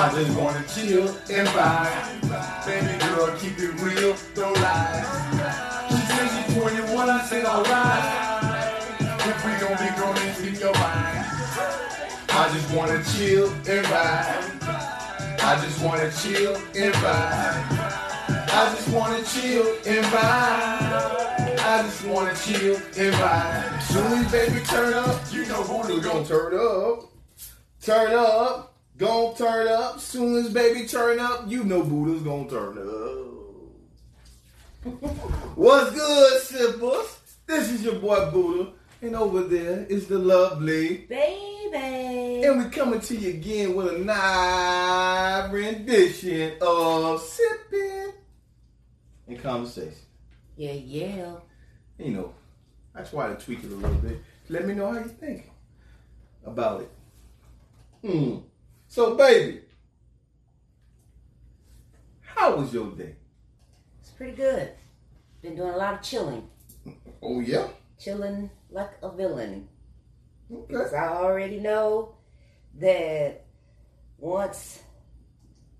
I just wanna chill and vibe. Baby girl, keep it real, don't lie. She said she's 21, I said alright. If we gon' be grown, speak your mind. I just wanna chill and vibe. I just wanna chill and vibe. I just wanna chill and vibe. I just wanna chill and vibe. Soon baby turn up, you know who gonna turn up. Turn up, gon' turn up. Soon as baby turn up, you know Buddha's gonna turn up. What's good, sippers? This is your boy Buddha, and over there is the lovely Baby. and we coming to you again with a live rendition of sipping and conversation. Yeah, yeah. You know, I try to tweak it a little bit. Let me know how you think about it. Hmm. So, baby, how was your day? It's pretty good. Been doing a lot of chilling. Oh yeah. Chilling like a villain. Okay. Because I already know that once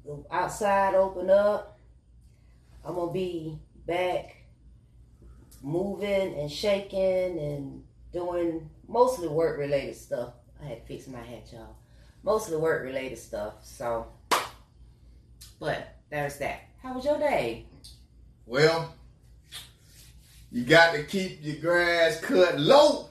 the outside open up, I'm gonna be back moving and shaking and doing mostly work related stuff. I had to fix my hat, y'all. Mostly work related stuff. So, but there's that. How was your day? Well, you got to keep your grass cut low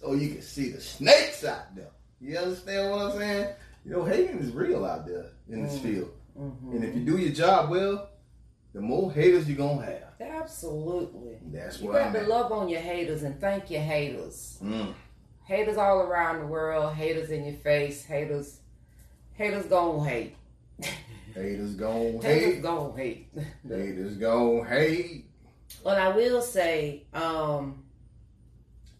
so you can see the snakes out there. You understand what I'm saying? You know, hating is real out there in this Mm. field. Mm-hmm. And if you do your job well, the more haters you're going to have. Absolutely. That's You where gotta love on your haters and thank your haters. Mm. Haters all around the world, haters in your face, haters, haters gon' hate. Haters gon' Haters hate. gon' hate. Haters gon' hate. Well, I will say, um,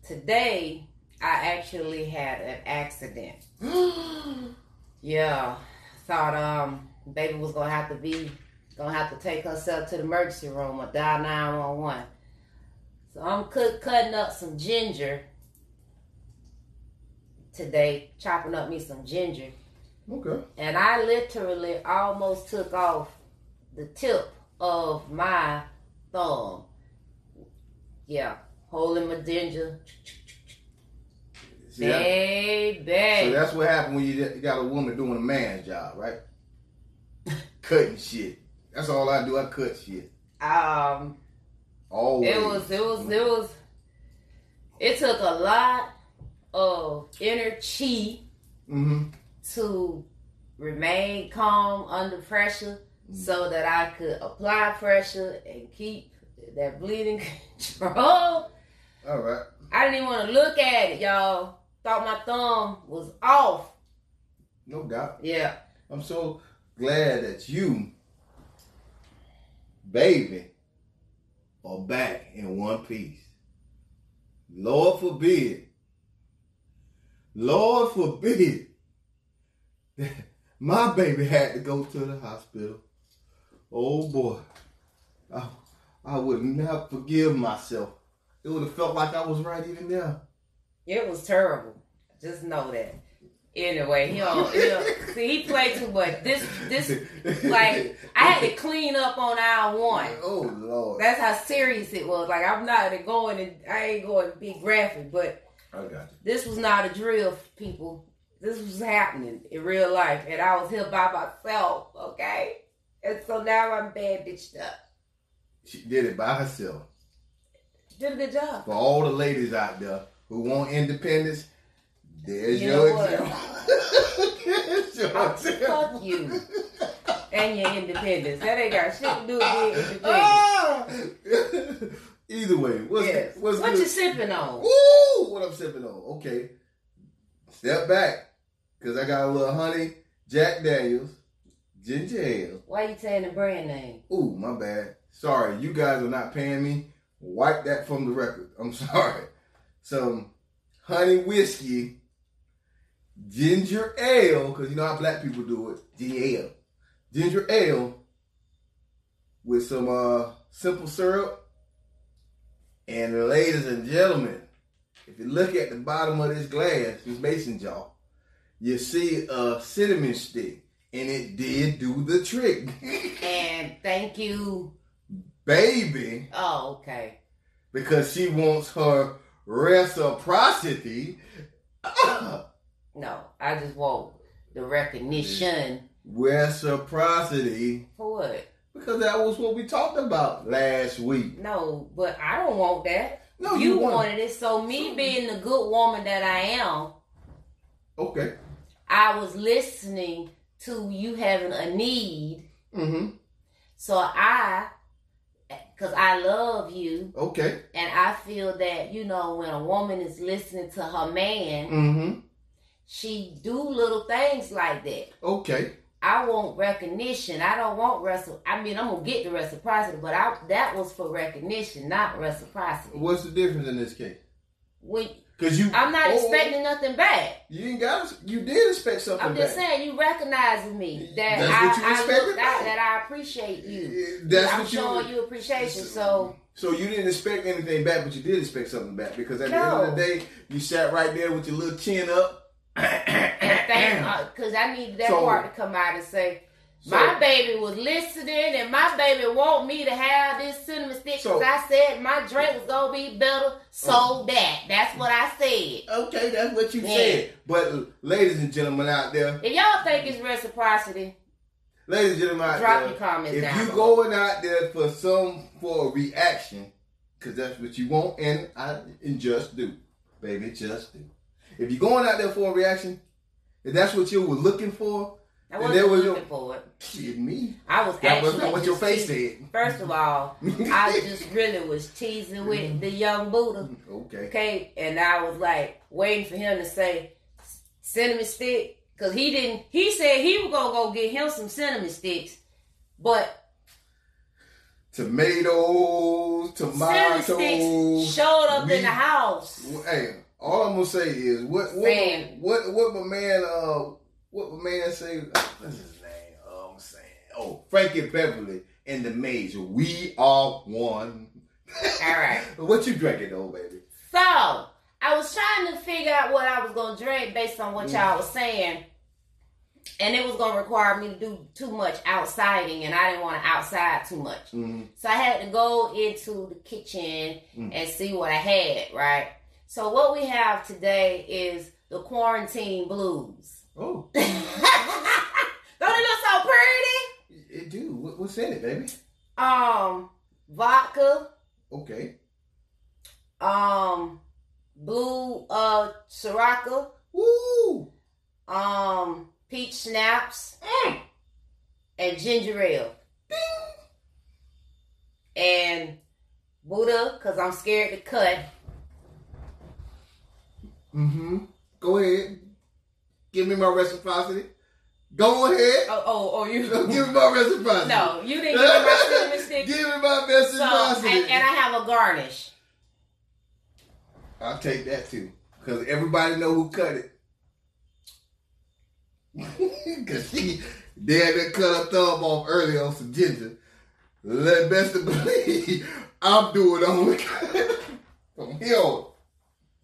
today I actually had an accident. Yeah, thought um, baby was gonna have to be gonna have to take herself to the emergency room or dial nine one one. So I'm cut, cutting up some ginger today, chopping up me some ginger. okay. And I literally almost took off the tip of my thumb. Yeah, holding my ginger. See, that- Baby. so that's what happened when you you got a woman doing a man's job, right? Cutting shit. That's all I do. I cut shit. um, Always. it was, it was, it was, it took a lot of inner chi Mm-hmm. to remain calm under pressure so that I could apply pressure and keep that bleeding control. All right. I didn't even want to look at it, y'all. Thought my thumb was off. No doubt. Yeah. I'm so glad that you, baby, are back in one piece. Lord forbid. Lord forbid. that My baby had to go to the hospital. Oh boy. I, I would not forgive myself. It would have felt like I was right even there. It was terrible. Just know that. Anyway, he don't, he don't see he played too much. This this like I had to clean up on aisle one. Oh Lord. That's how serious it was. Like I'm not going and I ain't going to be graphic, but I got you. this was not a drill, people. This was happening in real life, and I was here by myself. Okay, and so now I'm bad bitched up. She did it by herself. Did a good job. For all the ladies out there who want independence, there's You your example. there's your ah, Oh, example. fuck you and your independence. That ain't got shit to do with being ah! independent. Either way, what's, Yes. what's What good? you sipping on? Woo! What I'm sipping on? Okay, step back, cause I got a little honey Jack Daniels ginger ale. Why you saying the brand name? Ooh, my bad. Sorry, you guys are not paying me. Wipe that from the record. I'm sorry. Some honey whiskey, ginger ale, because you know how black people do it. GL. Ginger ale with some uh simple syrup. And ladies and gentlemen, if you look at the bottom of this glass, this mason jar, you see a cinnamon stick. and it did do the trick. and thank you, baby. Oh, okay. Because she wants her reciprocity. no, I just want the recognition. Reciprocity. For what? Because that was what we talked about last week. No, but I don't want that. No, you, you wanted it. So me being the good woman that I am. Okay. I was listening to you having a need. Mm-hmm. So I, because I love you. Okay. And I feel that you know when a woman is listening to her man, mm-hmm. she do little things like that. Okay. I want recognition. I don't want reciprocity. I mean, I'm gonna get the reciprocity, but I, that was for recognition, not reciprocity. What's the difference in this case? When Cause you, I'm not oh, expecting nothing back. You didn't got. You did expect something. I'm just back. saying you recognizing me that That's I, what you I look that I appreciate you. That's I'm what you, showing you appreciation. So. So you didn't expect anything back, but you did expect something back because at no. the end of the day, you sat right there with your little chin up. And because uh, I needed that so, part to come out and say, so, my baby was listening, and my baby want me to have this cinnamon stick because so, I said my drink was gonna be better. So uh, that that's what I said. Okay, that's what you yeah. said. But ladies and gentlemen out there, if y'all think it's reciprocity, ladies and gentlemen out drop there, your comments. If you going out there for some for a reaction, because that's what you want, and I and just do, baby, just do. If you're going out there for a reaction, if that's what you were looking for I wasn't was looking your, for it. Shit, me. I was that actually was what your face said. First of all, I just really was teasing with the young Buddha. Okay. Okay, and I was like waiting for him to say cinnamon stick because he didn't. He said he was gonna go get him some cinnamon sticks, but. Tomatoes, tomatoes. showed up in the house. Hey, all I'm gonna say is what what what, what my man uh what my man say? What's his name? Oh, I'm saying, oh, Frankie Beverly and the Major. We are one. All right. what you drinking though, baby? So I was trying to figure out what I was gonna drink based on what y'all was saying. And it was gonna require me to do too much outsiding, and I didn't want to outside too much. Mm-hmm. So I had to go into the kitchen mm. and see what I had, right? So what we have today is the quarantine blues. Oh. Don't it look so pretty? It do. what's in it, baby? Um, vodka. Okay. Um, blue uh curaçao. Woo. Um, peach schnapps. Mm. And ginger ale. Ding. And Buddha, cause I'm scared to cut. Mm-hmm. Go ahead. Give me my reciprocity. Go ahead. Oh, oh, oh you give me my reciprocity. No, you didn't give me my stick. give me my reciprocity. So, and, and I have a garnish. I'll take that too, because everybody know who cut it. Cause she dad that cut her thumb off early on some ginger. Let best believe I'm doing only from here on.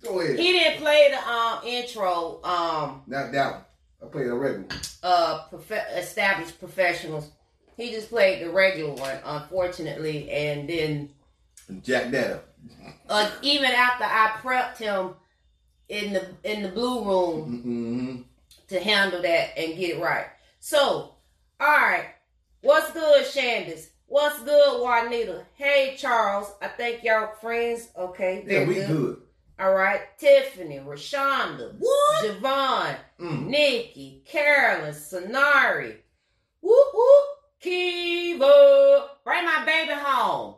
Go ahead. He didn't play the um intro. Um, not that one. I played a regular. Uh, prof- established professionals. He just played the regular one, unfortunately, and then Jack that up. Uh, even after I prepped him in the in the blue room mm-hmm. to handle that and get it right. So, all right, what's good, Shandis? What's good, Juanita? Hey, Charles. I think y'all friends. Okay, yeah, we good. good. All right, Tiffany, Rashonda, what? Javon, mm. Nikki, Carolyn, Sonari, whoop whoop, Kiva, bring my baby home.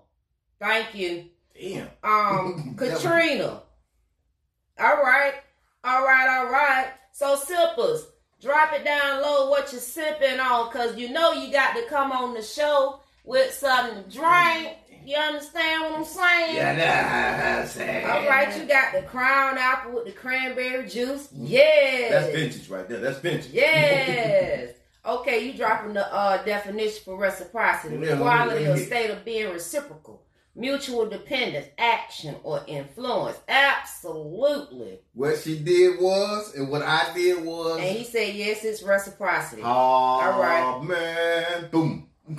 Thank you. Damn. Um, Katrina. all right, all right, all right. So sippers, drop it down low. What you sipping on? Cause you know you got to come on the show with something to drink. You understand what I'm saying? Yeah, I'm saying. All right, you got the crown apple with the cranberry juice. Yes. That's vintage right there. That's vintage. Yes. okay, you dropping the uh, definition for reciprocity, the quality or state of being reciprocal. mutual dependence, action, or influence. Absolutely. What she did was, and what I did was. And he said, yes, it's reciprocity. Oh, All right. man. Boom. Um,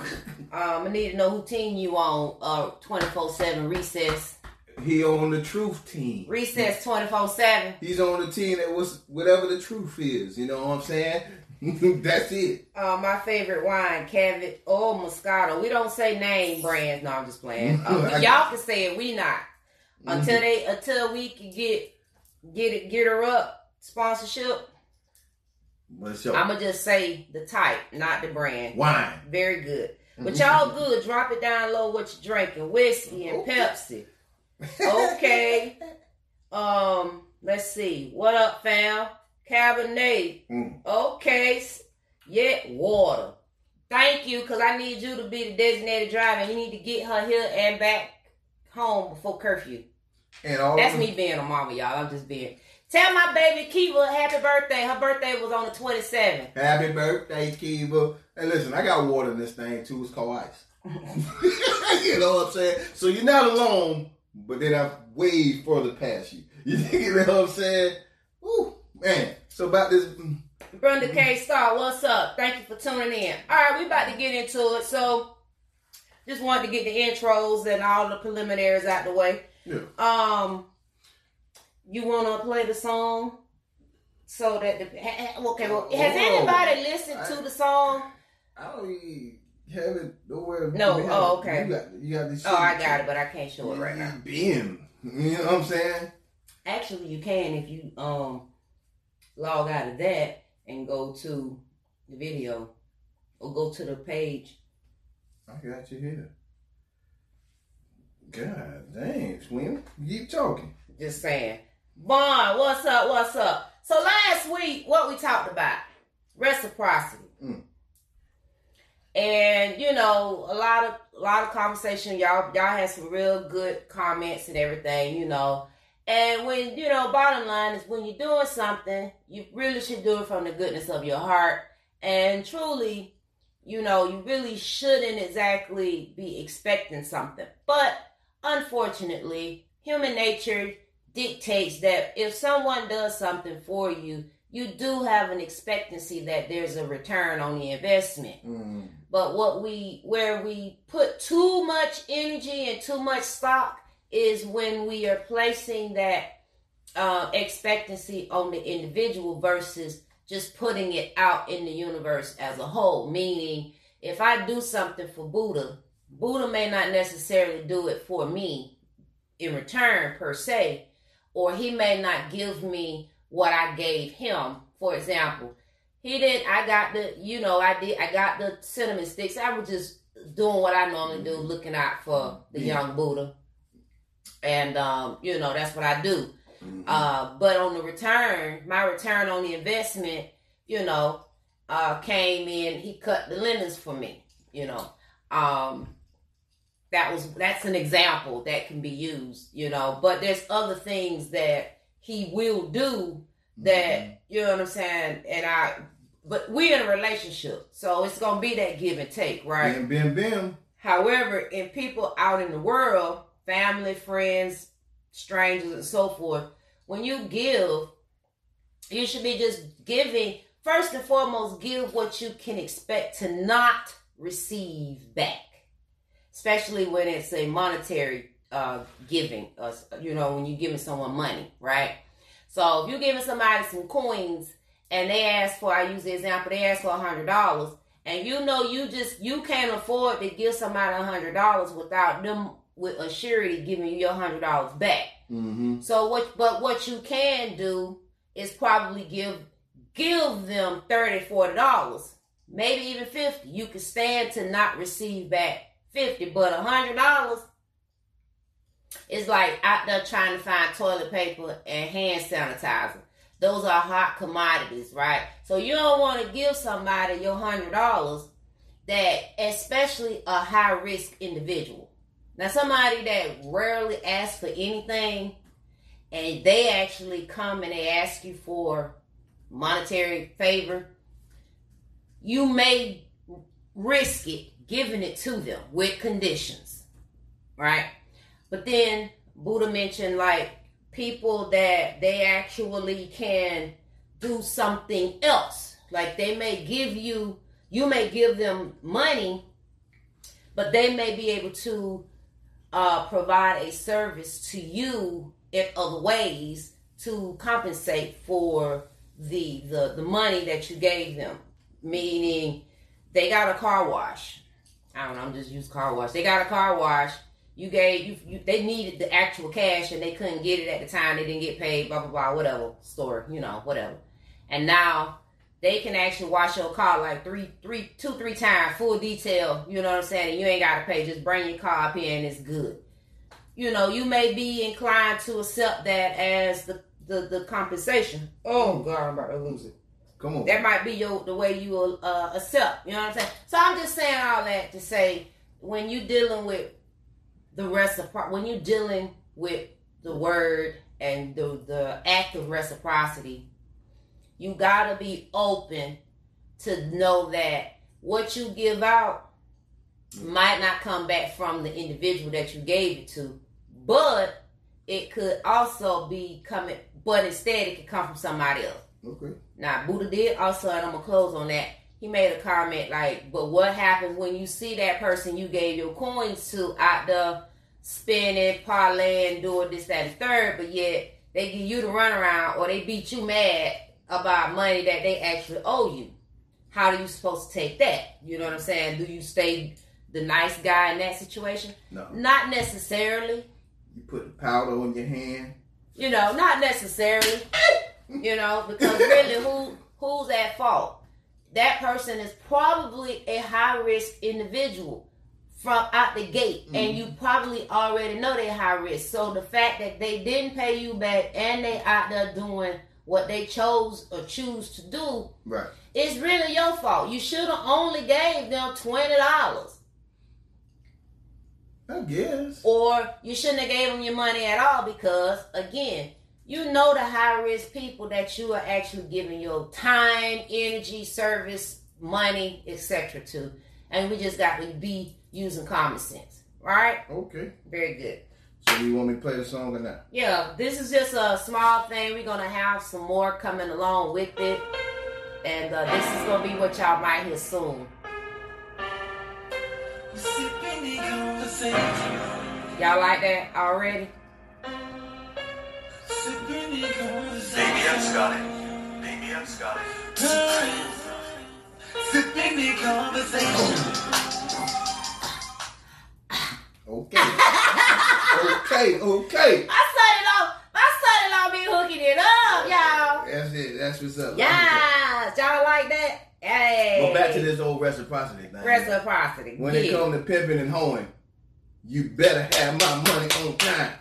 I need to know who team you on. Uh, twenty four seven recess. He on the truth team. Recess twenty four seven. He's on the team that was whatever the truth is. You know what I'm saying? That's it. Uh, my favorite wine, Cavit or Moscato. We don't say name brands. No, I'm just playing. Uh, y'all can say it. We not until they until we can get get it get her up sponsorship. What's your I'ma just say the type, not the brand. wine? Very good. But y'all good. Drop it down low. What you drinking? Whiskey and Pepsi. Okay. Um. Let's see. What up, fam? Cabernet. Mm. Okay. s- Yeah. Water. Thank you, cause I need you to be the designated driver. You need to get her here and back home before curfew. And all That's me being a mama, y'all. I'm just being. Tell my baby Kiva happy birthday. Her birthday was on the 27th. Happy birthday, Kiva. And listen, I got water in this thing too. It's called ice. you know what I'm saying? So you're not alone, but then I've way further past you. You know what I'm saying? Ooh, man. So about this. mm, Brenda K Star, what's up? Thank you for tuning in. All right, we about to get into it. So, just wanted to get the intros and all the preliminaries out the way. Yeah. Um, you want to play the song so that the okay. Well, has anybody listened I- to the song? I don't even have it nowhere. No, have oh, it. okay. You got, you got this Oh, I got it, but I can't show it right now. Been. You know what I'm saying? Actually, you can if you um log out of that and go to the video or go to the page. I got you here. God dang, Swim. Keep talking. Just saying. Vaughn, what's up? What's up? So last week, what we talked about? Reciprocity. Mm. And you know, a lot of a lot of conversation. Y'all y'all had some real good comments and everything, you know. And when you know, bottom line is when you're doing something, you really should do it from the goodness of your heart. And truly, you know, you really shouldn't exactly be expecting something. But unfortunately, human nature dictates that if someone does something for you, you do have an expectancy that there's a return on the investment. Mm. But what we where we put too much energy and too much stock is when we are placing that uh, expectancy on the individual versus just putting it out in the universe as a whole. Meaning, if I do something for Buddha, Buddha may not necessarily do it for me in return per se, or he may not give me what I gave him. For example, he didn't. I got the, you know, I did. I got the cinnamon sticks. I was just doing what I normally do, looking out for the Yeah. young Buddha, and um, you know that's what I do. Mhm. Uh, but on the return, my return on the investment, you know, uh, came in. He cut the lemons for me. You know, um, that was that's an example that can be used. You know, but there's other things that he will do that mm-hmm. you know what I'm saying. And I, but we're in a relationship, so it's gonna be that give and take, right? Bim, bim, bim. However, in people out in the world, family, friends, strangers, and so forth, when you give, you should be just giving. First and foremost, give what you can expect to not receive back, especially when it's a monetary uh, giving. Uh, you know, when you're giving someone money, right? So if you're giving somebody some coins and they ask for, I use the example, they ask for a hundred dollars and you know you just you can't afford to give somebody a hundred dollars without them with a surety giving you your hundred dollars back. Mm-hmm. So what but what you can do is probably give give them 30 40 dollars, maybe even 50. You can stand to not receive back 50, but a hundred dollars is like out there trying to find toilet paper and hand sanitizer. Those are hot commodities, right? So you don't want to give somebody your hundred dollars that, especially a high risk individual. Now, somebody that rarely asks for anything, and they actually come and they ask you for monetary favor, you may risk it giving it to them with conditions, right? But then Buddha mentioned like people that they actually can do something else. Like they may give you, you may give them money, but they may be able to uh, provide a service to you in other ways to compensate for the the the money that you gave them. Meaning, they got a car wash. I don't know. I'm just use car wash. They got a car wash. You gave you, you they needed the actual cash and they couldn't get it at the time. They didn't get paid. Blah blah blah. Whatever store. You know whatever. And now they can actually wash your car like three, three, two, three times, full detail. You know what I'm saying? And you ain't got to pay. Just bring your car up here and it's good. You know, you may be inclined to accept that as the the, the compensation. Oh God, I'm about to lose it. Come on. That might be your the way you will uh, accept. You know what I'm saying? So I'm just saying all that to say when you're dealing with the reciprocity, when you're dealing with the word and the the act of reciprocity, you gotta be open to know that what you give out might not come back from the individual that you gave it to, but it could also be coming. But instead, it could come from somebody else. Okay. Now, Buddha did also, and I'm gonna close on that. He made a comment like, "But what happens when you see that person you gave your coins to out there spending, parlaying, doing this, that, and third, but yet they give you the runaround or they beat you mad about money that they actually owe you? How are you supposed to take that? You know what I'm saying? Do you stay the nice guy in that situation? No. Not necessarily. You put the powder on your hand. You know, not necessarily. You know, because really, who who's at fault? That person is probably a high risk individual from out the gate, and mm-hmm. you probably already know they're high risk. So the fact that they didn't pay you back and they out there doing what they chose or choose to do, Right. it's really your fault. You should have only gave them twenty dollars. I guess. or you shouldn't have gave them your money at all because again you know the high risk people that you are actually giving your time energy service money etc to and we just got to be using common sense Right? Okay. very good So you want me to play the song or not? yeah this is just a small thing we're gonna have some more coming along with it and uh, this is gonna be what y'all might hear soon y'all like that already Baby, I'm Scotty. Baby, I'm Scotty. Sipping conversation. Okay. okay. Okay. I started off. I started off me hooking it up, y'all. That's it. That's what's up. Yes, y'all like that? Hey. But back to this old reciprocity thing. reciprocity. When it yeah. come to pimping and hoeing, you better have my money on time.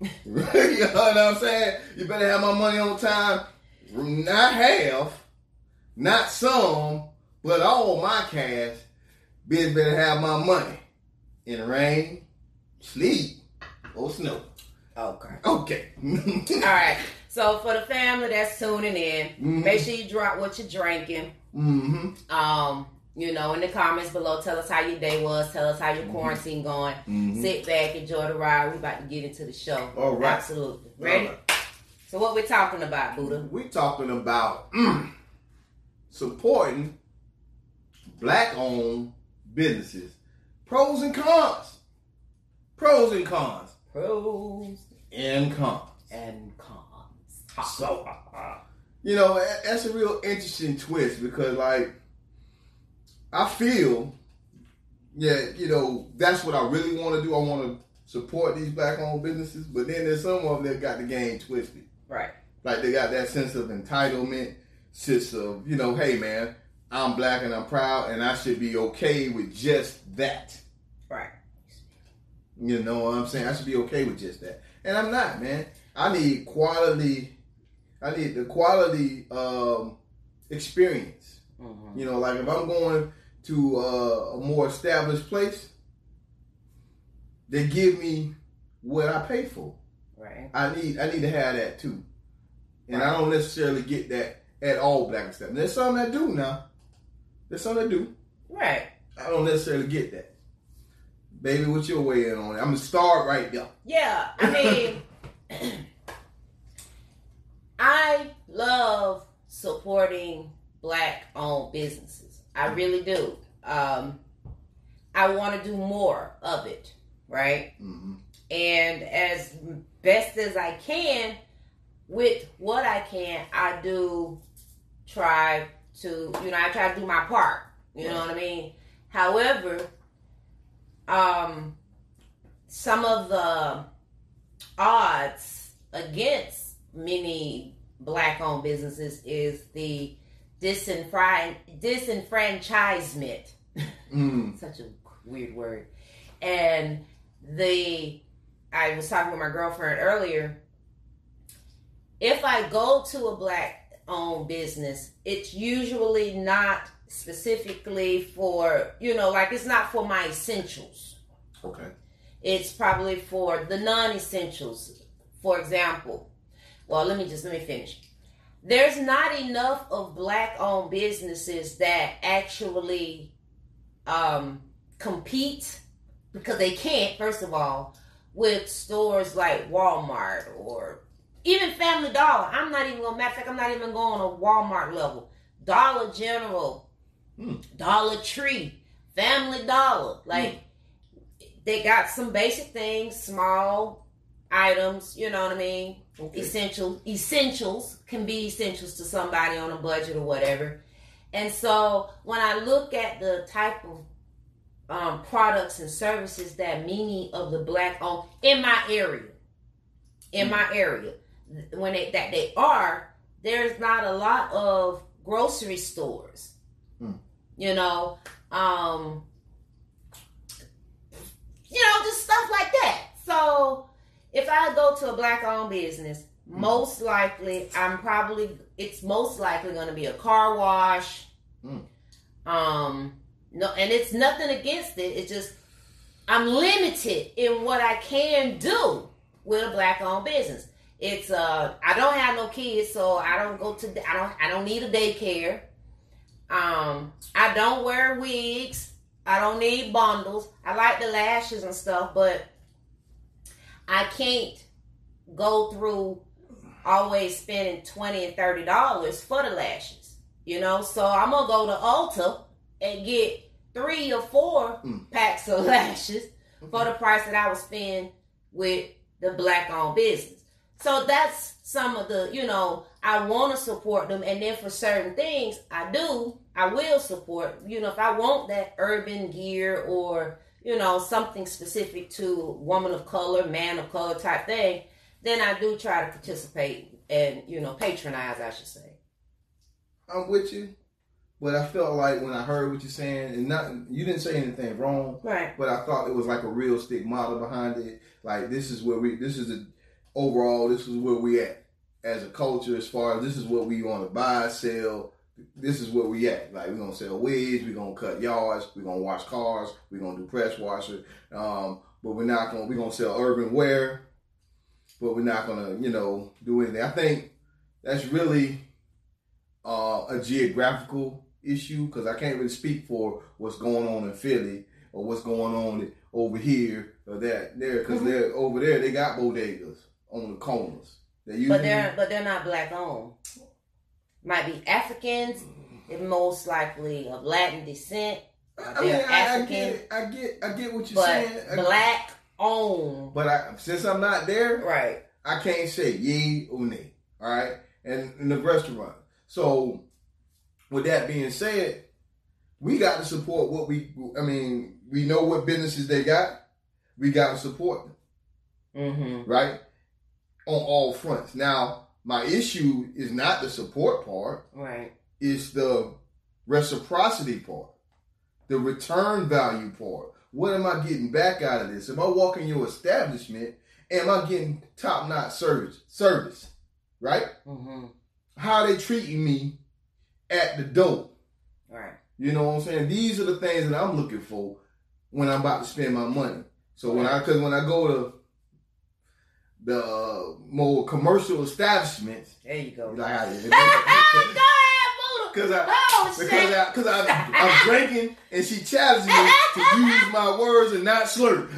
you know what I'm saying? You better have my money on time. Not half, not some, but all my cash. Bitch better have my money. In rain, sleep, or snow. Okay. Okay. All right. So for the family that's tuning in, Mhm. make sure you drop what you're drinking. mm-hmm. Um, you know, in the comments below, tell us how your day was. Tell us how your Mhm. quarantine going. Mhm. Sit back, enjoy the ride. We about to get into the show. All right. Absolutely. Ready? So what we're talking about, Buddha? We're talking about mm, supporting black-owned businesses. Pros and cons. Pros and cons. Pros And cons. and cons. So, you know, that's a real interesting twist because, like, I feel, yeah, you know, that's what I really want to do. I want to support these black-owned businesses, but then there's some of them that got the game twisted. Right. Like they got that sense of entitlement, sense of, you know, hey man, I'm black and I'm proud and I should be okay with just that. Right. You know what I'm saying? I should be okay with just that. And I'm not, man. I need quality I need the quality um experience. Mm-hmm. You know, like if I'm going to uh, a more established place, they give me what I pay for. Right. I need I need to have that too. And I don't necessarily get that at all black stuff. There's some that do now. There's some that do. Right. I don't necessarily get that. Baby, what's your way in on it? I'm gonna start right there. Yeah, I mean, I love supporting black owned businesses. I really do. Um, I want to do more of it, right? hmm And as best as I can, with what I can, I do try to, you know, I try to do my part. You know what I mean? However, um, some of the odds against many black owned businesses is the disenfran- disenfranchisement. Mm. Such a weird word. And the, I was talking with my girlfriend earlier. If I go to a black owned business, it's usually not specifically for, you know, like it's not for my essentials Okay. it's probably for the non-essentials for example well let me just let me finish there's not enough of black owned businesses that actually um, compete because they can't first of all with stores like walmart or even family dollar. I'm not even going matter of fact i'm not even going on a walmart level. Dollar general Hmm. dollar tree family dollar. Like they got some basic things, small items, you know what I mean? Okay. Essential essentials can be essentials to somebody on a budget or whatever. And so when I look at the type of um, products and services that many of the black owned in my area, in my area, when they, that they are, there's not a lot of grocery stores. Hmm. You know, um, you know, just stuff like that. So if I go to a black owned business, most likely I'm probably it's most likely gonna be a car wash. Mm. Um no and it's nothing against it. It's just I'm limited in what I can do with a black owned business. It's uh I don't have no kids, so I don't go to I don't I don't need a daycare. Um I don't wear wigs. I don't need bundles. I like the lashes and stuff, but I can't go through always spending twenty and thirty dollars for the lashes. You know, so I'm gonna go to Ulta and get three or four Mm. packs of lashes for the price that I would spend with the black owned business. So that's some of the, you know, I want to support them, and then for certain things, I do, I will support. You know, if I want that urban gear or you know something specific to woman of color, man of color type thing, then I do try to participate and you know patronize, I should say. I'm with you, but I felt like when I heard what you're saying, and not you didn't say anything wrong, Right. but I thought it was like a real stick model behind it. Like this is where we, this is the overall, this is where we at as a culture. As far as this is what we want to buy, sell. This is where we at. Like we're gonna sell wigs, we're gonna cut yards, we're gonna wash cars, we're gonna do press washer. Um, but we're not gonna we're gonna sell urban wear, but we're not gonna you know do anything. I think that's really uh, a geographical issue because I can't really speak for what's going on in Philly or what's going on over here or that there because Mhm. they're over there they got bodegas on the corners. They usually But they're but they're not black owned. Might be Africans. Most likely of Latin descent, I mean, they're I, I get. I get I get what you're saying. I- black owned. but I, since I'm not there, Right. I can't say yay or nay. All right, and in the restaurant. So, with that being said, we got to support what we. I mean, we know what businesses they got. We got to support them, Mm-hmm. right? On all fronts. Now, my issue is not the support part; Right. it's the reciprocity part, the return value part. What am I getting back out of this? If I walk in your establishment, am I getting top notch service? Service, right? Mm-hmm. How are they treating me at the door? Right. You know what I'm saying? These are the things that I'm looking for when I'm about to spend my money. So when I, cause when I go to the uh, more commercial establishments, There you go. like, Go ahead, Buddha. Cause I, Oh, shit. because I, cause I, I'm drinking, and she challenged me to use my words and not slur.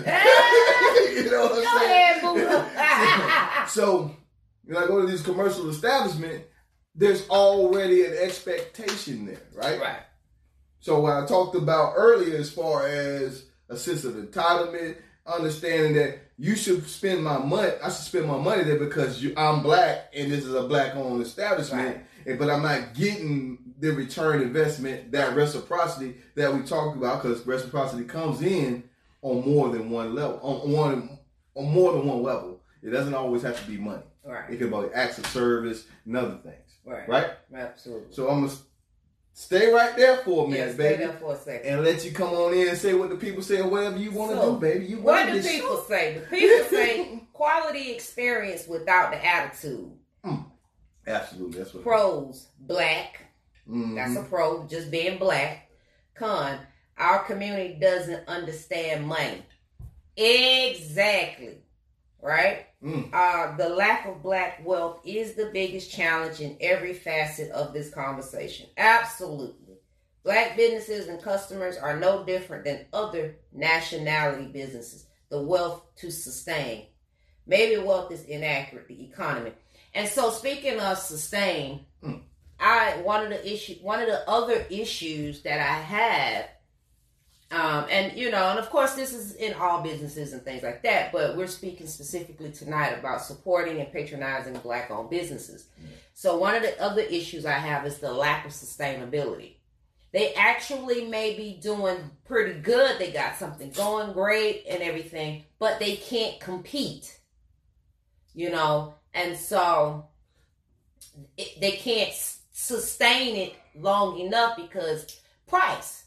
you know what I'm Go saying? So when I go to these commercial establishments, there's already an expectation there, right? right. So what I talked about earlier, as far as a sense of entitlement, understanding that you should spend my money, I should spend my money there because you, I'm black and this is a black-owned establishment, Right. and, but I'm not getting the return investment, that reciprocity that we talked about, because reciprocity comes in on more than one level, on one, on more than one level. It doesn't always have to be money. Right. It can be acts of service and other things, Right. right? Absolutely. So I'm gonna stay right there for a yeah, minute, stay baby there for a second. and let you come on in and say what the people say or whatever you want to So, do, baby. You What do people show. say? The people say quality experience without the attitude. Absolutely, that's what. Pros, black. Mhm. That's a pro, just being black. Con, our community doesn't understand money. Exactly. Right? Mm. Uh, the lack of black wealth is the biggest challenge in every facet of this conversation. Absolutely. Black businesses and customers are no different than other nationality businesses. The wealth to sustain. Maybe wealth is inaccurate, the economy. And so speaking of sustain, Mm. I one of the issue one of the other issues that I have um, and you know, and of course, this is in all businesses and things like that. But we're speaking specifically tonight about supporting and patronizing black-owned businesses. So one of the other issues I have is the lack of sustainability. They actually may be doing pretty good. They got something going great and everything, but they can't compete. You know, and so it, they can't sustain it long enough because price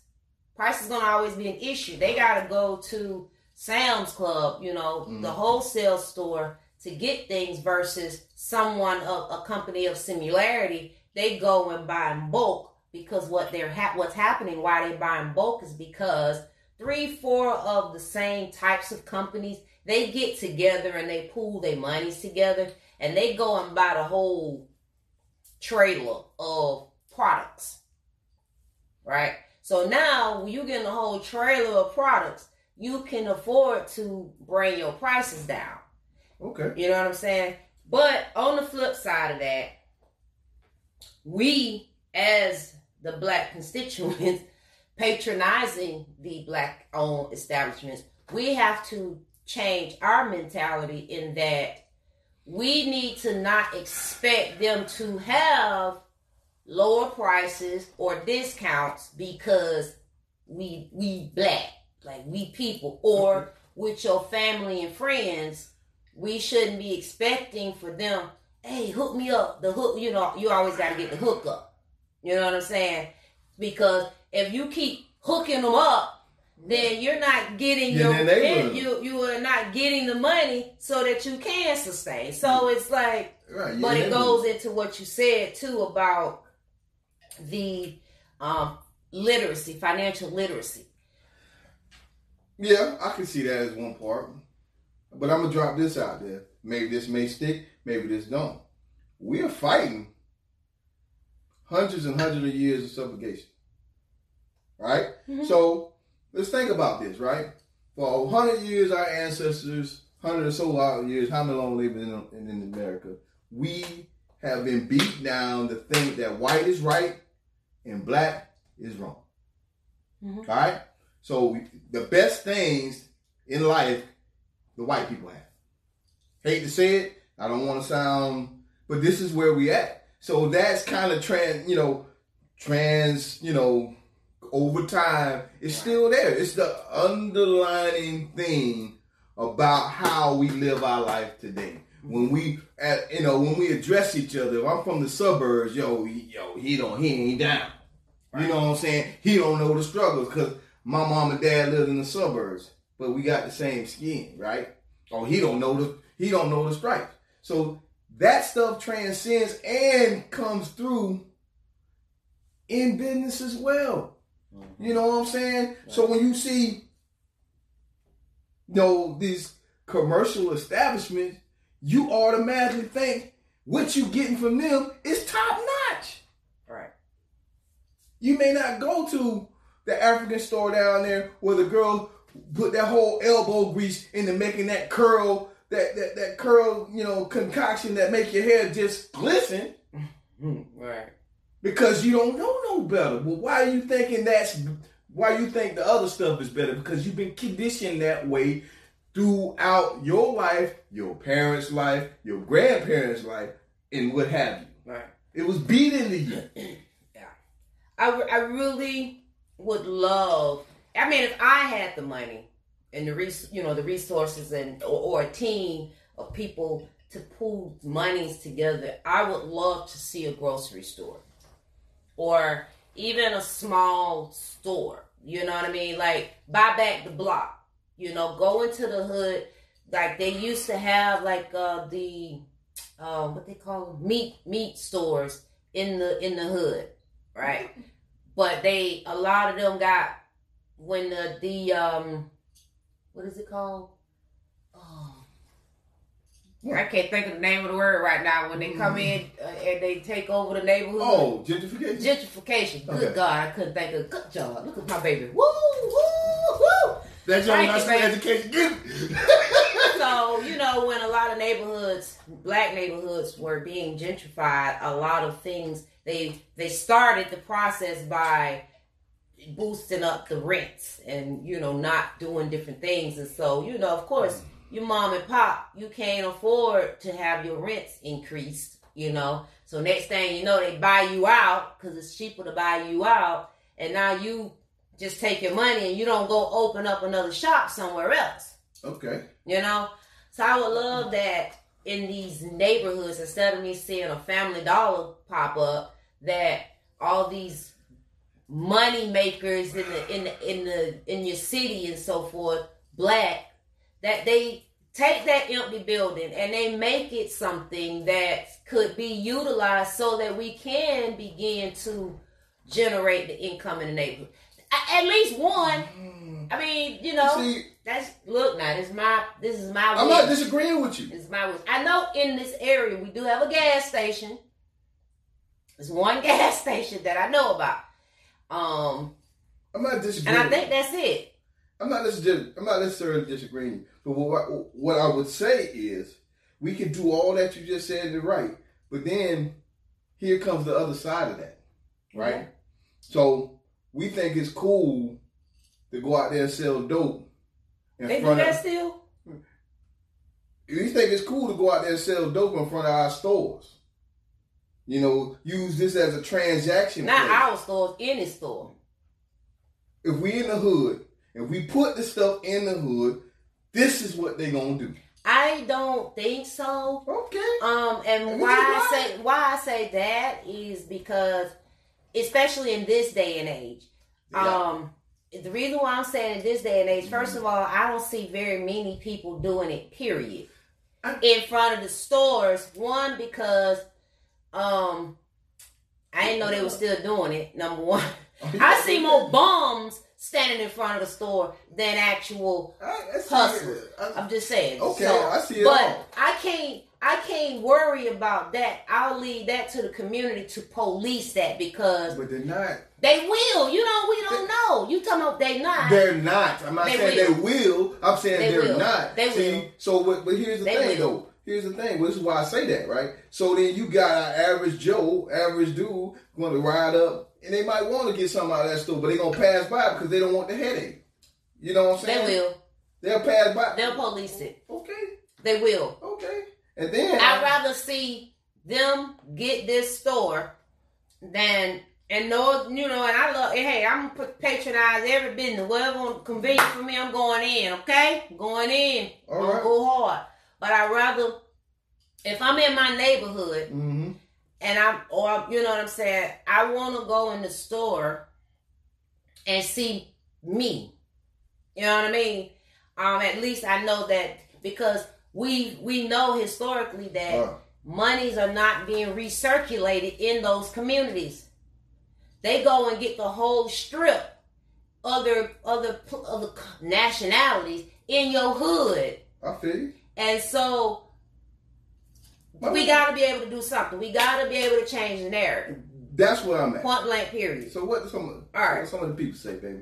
price is going to always be an issue they got to go to sam's club you know the Mhm. wholesale store to get things versus someone of a company of similarity they go and buy in bulk because what they're ha- what's happening why they buy in bulk is because three four of the same types of companies they get together and they pool their monies together and they go and buy the whole trailer of products. Right? So now when you get a whole trailer of products, you can afford to bring your prices down. Okay. You know what I'm saying? But on the flip side of that, we as the black constituents patronizing the black owned establishments, we have to change our mentality in that we need to not expect them to have lower prices or discounts because we we black like we people. Or with your family and friends we shouldn't be expecting for them hey hook me up. The hook you know you always got to get the hook up. You know what i'm saying? Because if you keep hooking them up then you're not getting your then you you are not getting the money so that you can sustain. So it's like Right. but it goes into what you said too about the um, literacy, financial literacy. Yeah, I can see that as one part. But I'm gonna drop this out there. Maybe this may stick, maybe this don't. We are fighting hundreds and hundreds of years of subjugation. Right? Mhm. So let's think about this, right? For a hundred years, our ancestors, hundred or so years, how many long they've been in, in America, we have been beat down to think that white is right and black is wrong. Mhm. All right? So we, the best things in life, the white people have. Hate to say it, I don't want to sound, but this is where we at. So that's kind of trans, you know, trans, you know, over time, it's still there. It's the underlining thing about how we live our life today. When we, at, you know, when we address each other, if I'm from the suburbs, yo, he, yo, he don't, he ain't down. You know what I'm saying? He don't know the struggles because my mom and dad lived in the suburbs, but we got the same skin, right? Or he don't know the he don't know the stripes. So that stuff transcends and comes through in business as well. Mm-hmm. You know what I'm saying? So when you see you know these commercial establishments, you automatically think what you getting from them is top notch. Right. You may not go to the African store down there where the girl put that whole elbow grease into making that curl, that that, that curl, you know, concoction that make your hair just glisten Right. because you don't know no better. Well, why are you thinking that's why you think the other stuff is better? Because you've been conditioned that way throughout your life, your parents' life, your grandparents' life, and what have you. Right. It was beat into you. yeah. I, I really would love. I mean, if I had the money and the res- you know the resources and or, or a team of people to pool monies together, I would love to see a grocery store or even a small store. You know what I mean? Like buy back the block. You know, go into the hood like they used to have like uh the um what they call them? meat meat stores in the in the hood, right? But they a lot of them got when the the um what is it called? Oh, I can't think of the name of the word right now. When they come in uh, and they take over the neighborhood. Oh, gentrification. Gentrification. Good Okay. God, I couldn't think of. Good job. Look at my baby. Woo, woo, woo. That's your high school education. Get it. So you know, when a lot of neighborhoods, black neighborhoods, were being gentrified, a lot of things they they started the process by boosting up the rents and you know not doing different things and so you know of course your mom and pop you can't afford to have your rents increased you know so next thing you know they buy you out because it's cheaper to buy you out and now you just take your money and you don't go open up another shop somewhere else Okay. you know? So I would love that in these neighborhoods, instead of me seeing a family dollar pop up, that all these money makers in the in the in the in your city and so forth, black, that they take that empty building and they make it something that could be utilized so that we can begin to generate the income in the neighborhood. At least one. I mean, you know, See, that's look now. This is my this is my. I'm wish. not disagreeing with you. This is my wish. I know in this area we do have a gas station. There's one gas station that I know about. Um, I'm not disagreeing. and I think that's it. I'm not necessarily, I'm not necessarily disagreeing. But what, what I would say is, we can do all that you just said and right, but then here comes the other side of that, right? Mhm. So we think it's cool to go out there and sell dope in They do that of. still. We think it's cool to go out there and sell dope in front of our stores. You know, use this as a transaction. Not place. our stores, any store. if we in the hood, if we put the stuff in the hood, this is what they gonna do. I don't think so. Okay. Um, and why I say why I say that is because, especially in this day and age, Yeah. um, the reason why I'm saying in this day and age, first of all, I don't see very many people doing it. Period. I- in front of the stores, one because, um, I didn't know they were still doing it. Number one, I see more bums standing in front of the store than actual I, I see hustle. it. I- I'm just saying. Okay, So, I see it But all. I can't. I can't worry about that. I'll leave that to the community to police that because but they're not. they will. You know, we don't know. You talking about they not? They're not. I'm not They saying they will. I'm saying They they are will. not. They See, will. so but, but here's the They thing will. though. Here's the thing. This is why I say that, right? So then you got our average Joe, average dude, going to ride up, and they might want to get something out of that store, but they're gonna pass by because they don't want the headache. You know what I'm saying? they will. They'll pass by. They'll police it. Okay. They will. Okay. And then I'd rather see them get this store than and know you know. And I love. Hey, I'm gonna patronize every business. Whatever convenient for me, I'm going in. Okay, going in. All gonna right. go hard. But I rather if I'm in my neighborhood hmm and I'm or you know what I'm saying, I want to go in the store and see me. You know what I mean? Um, at least I know that because we we know historically that Uh, monies are not being recirculated in those communities. They go and get the whole strip, other other other nationalities in your hood, I feel you. and so we got to be able to do something. We got to be able to change the narrative. That's where I'm at. Point blank. Period. So what? Some All right. what some of the people say, baby,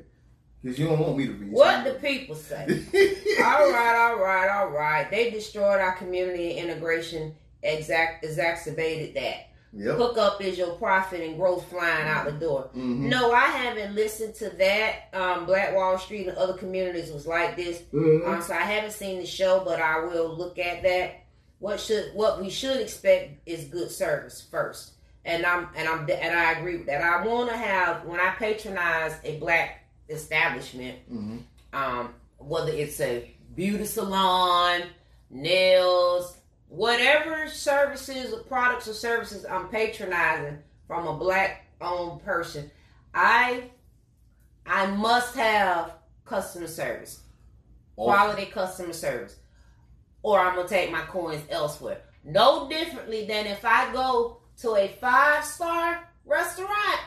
because you don't want me to read. What the people say? all right, all right, all right. They destroyed our community and integration. Exact exacerbated that. Yep. Hookup is your profit and growth flying out the door. Mhm. No, I haven't listened to that. Um, Black Wall Street and other communities was like this. Mhm. Um, so I haven't seen the show, but I will look at that. What should what we should expect is good service first, and I'm and I'm and I agree with that. I want to have when I patronize a black establishment, Mhm. um, whether it's a beauty salon, nails, whatever services or products or services I'm patronizing from a black owned person, I I must have customer service, quality customer service, or I'm gonna take my coins elsewhere. No differently than if I go to a five star restaurant.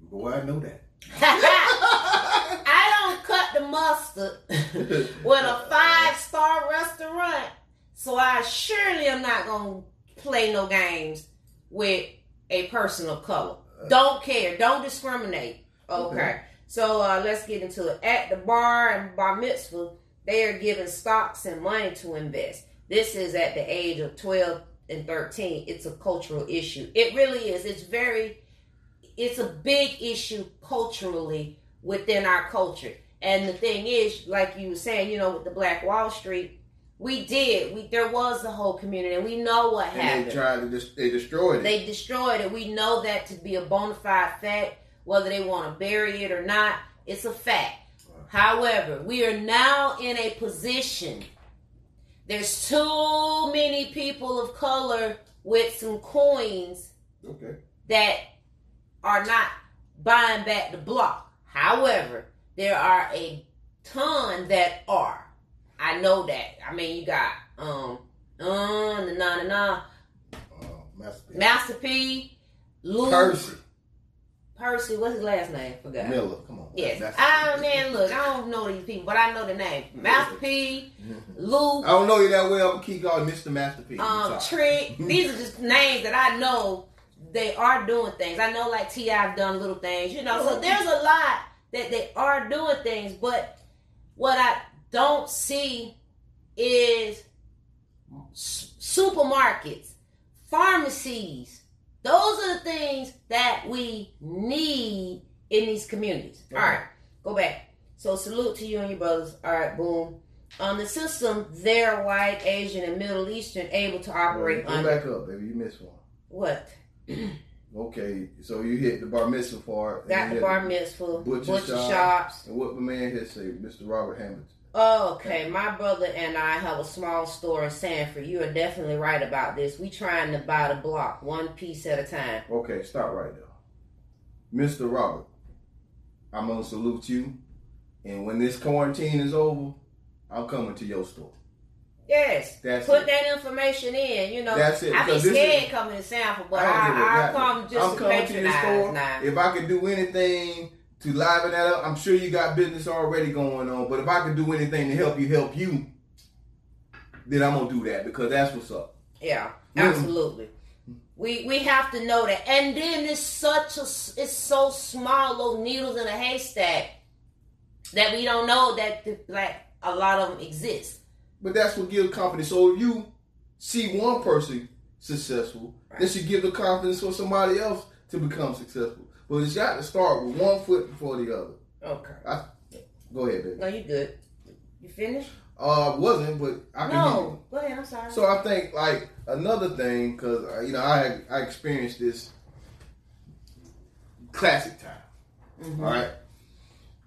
Boy, I know that. I don't cut the mustard with a five star restaurant. So I surely am not gonna play no games with a person of color. Don't care. Don't discriminate. Okay. Okay. So uh, let's get into it. At the bar and bat mitzvah, they are given stocks and money to invest. This is at the age of 12 and 13. It's a cultural issue. It really is. It's very, it's a big issue culturally within our culture. And the thing is, like you were saying, you know, with the Black Wall Street, we did. We there was the whole community, and we know what and happened. they tried to just they destroyed it. They destroyed it. We know that to be a bona fide fact, whether they want to bury it or not. It's a fact. However, we are now in a position. There's too many people of color with some coins okay. that are not buying back the block. However, there are a ton that are. I know that. I mean, you got um, uh, na na na na, Uh, Master P. Master P, Lou, Percy Percy. What's his last name? Forgot. Miller. Come on. Yes. Master Ah P. man, look, I don't know these people, but I know the name. Master P, Lou, I don't know you that well. Gonna keep calling Mr. Masterpiece. um, Trick. These are just names that I know they are doing things. I know like T.I. have done little things, you know. So there's a lot that they are doing things, but what I don't see is supermarkets, pharmacies. Those are the things that we need in these communities. All right, go back. So salute to you and your brothers. All right, boom. On the system, they're white, Asian, and Middle Eastern able to operate Go under back up, baby. You missed one. what? Okay, so you hit the bar mitzvah part. Got the bar mitzvah, butcher butcher, shop. shops. And what the man here say, Mr. Robert Hamilton. Oh, okay, my brother and I have a small store in Sanford. You are definitely right about this. We trying to buy the block one piece at a time. Okay, stop right there. Mr. Robert, I'm gonna salute you. And when this quarantine is over, I'm coming to your store. Yes, That's put it. that information in. You know, That's it, I be scared is- coming to Sanford, but I don't give a I, I, come just I'm to coming to your store. now. If I could do anything to liven that up, I'm sure you got business already going on. But if I could do anything to help you help you, then I'm gonna do that because that's what's up. Yeah, Mm. absolutely. We we have to know that, and then it's such a it's so small, those needles in a haystack, that we don't know that the, like a lot of them exist. But that's what gives confidence. So if you see one person successful, Right. that should give the confidence for somebody else to become successful. But it's got to start with one foot before the other. Okay. Go ahead, baby. No, you good. You finished? Uh, wasn't, but I can. No. Go ahead. I'm sorry. So I think like another thing, because uh, you know I I experienced this classic time. Mhm. All right.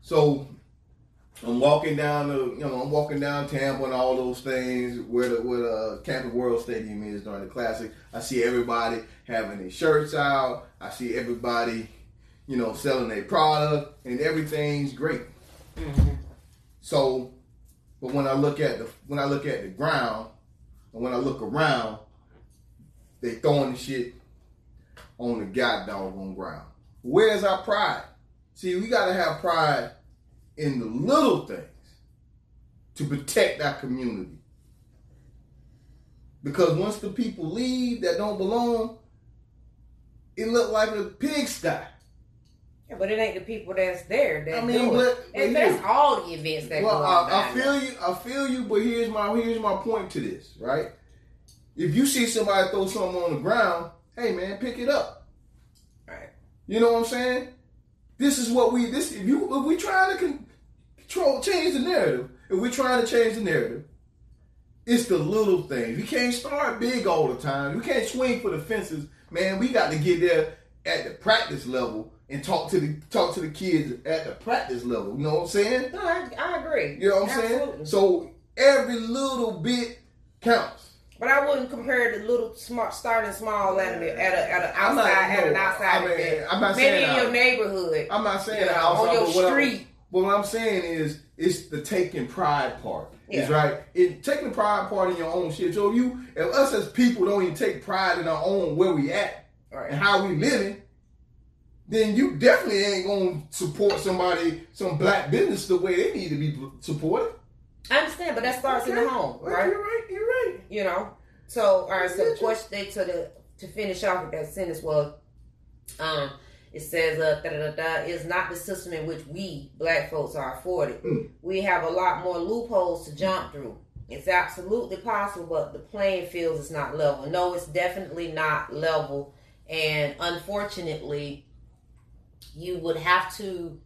So I'm walking down the you know I'm walking down Tampa and all those things where the where the Camping World Stadium is during the classic. I see everybody having their shirts out. I see everybody you know selling their product and everything's great. Mhm. So, but when I look at the when I look at the ground, and when I look around, they throwing the shit on the god doggone ground. Where's our pride? See, we gotta have pride in the little things to protect our community. Because once the people leave that don't belong, it look like a pigsty. Yeah, but it ain't the people that's there that I mean, do but- but And that's here- all the events that Well, go on. I, I feel you. I feel you. But here's my here's my point to this. Right? If you see somebody throw something on the ground, hey man, pick it up. Right. You know what I'm saying? This is what we this if you if we trying to con- control change the narrative, if we're trying to change the narrative, it's the little things. We can't start big all the time. We can't swing for the fences, man. We got to get there at the practice level and talk to the talk to the kids at the practice level. You know what I'm saying? No, I, I agree. You know what I'm Absolutely. saying? So every little bit counts. But I wouldn't compare the little smart starting small at a at a at an I'm not- outside at an outside I mean, event. I'm not Maybe saying in I- your neighborhood. I'm not saying You know, outside, on your street. But what I'm saying is, it's the taking pride part. Is right. It taking pride part in your own shit. So if you, if us as people don't even take pride in our own where we at Right. and how we living, then you definitely ain't gonna support somebody, some black business the way they need to be supported. I understand, but that starts in the home, right? You're right. You're right. You know. So all right. So the Yeah. question to the to finish off with that sentence was, um, it says uh, da, da, da, is not the system in which we black folks are afforded. Mm. We have a lot more loopholes to jump through. It's absolutely possible, but the playing field is not level. No, it's definitely not level, and unfortunately, you would have to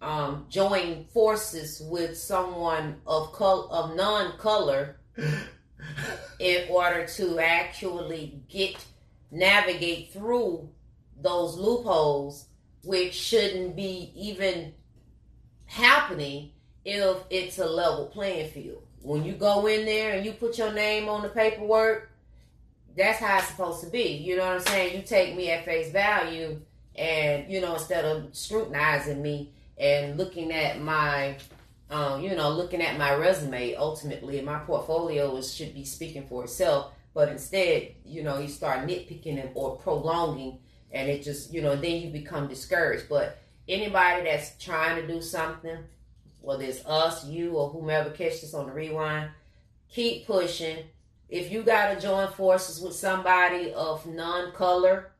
um, join forces with someone of col- of non-color in order to actually get navigate through those loopholes which shouldn't be even happening if it's a level playing field. When you go in there and you put your name on the paperwork that's how it's supposed to be. You know what i'm saying? You take me at face value and you know instead of scrutinizing me and looking at my um, you know, looking at my resume, ultimately, my portfolio is, should be speaking for itself. But instead, you know, you start nitpicking or prolonging, and it just, you know, then you become discouraged. But anybody that's trying to do something, whether it's us, you, or whomever catch this on the rewind, keep pushing. If you got to join forces with somebody of non-color,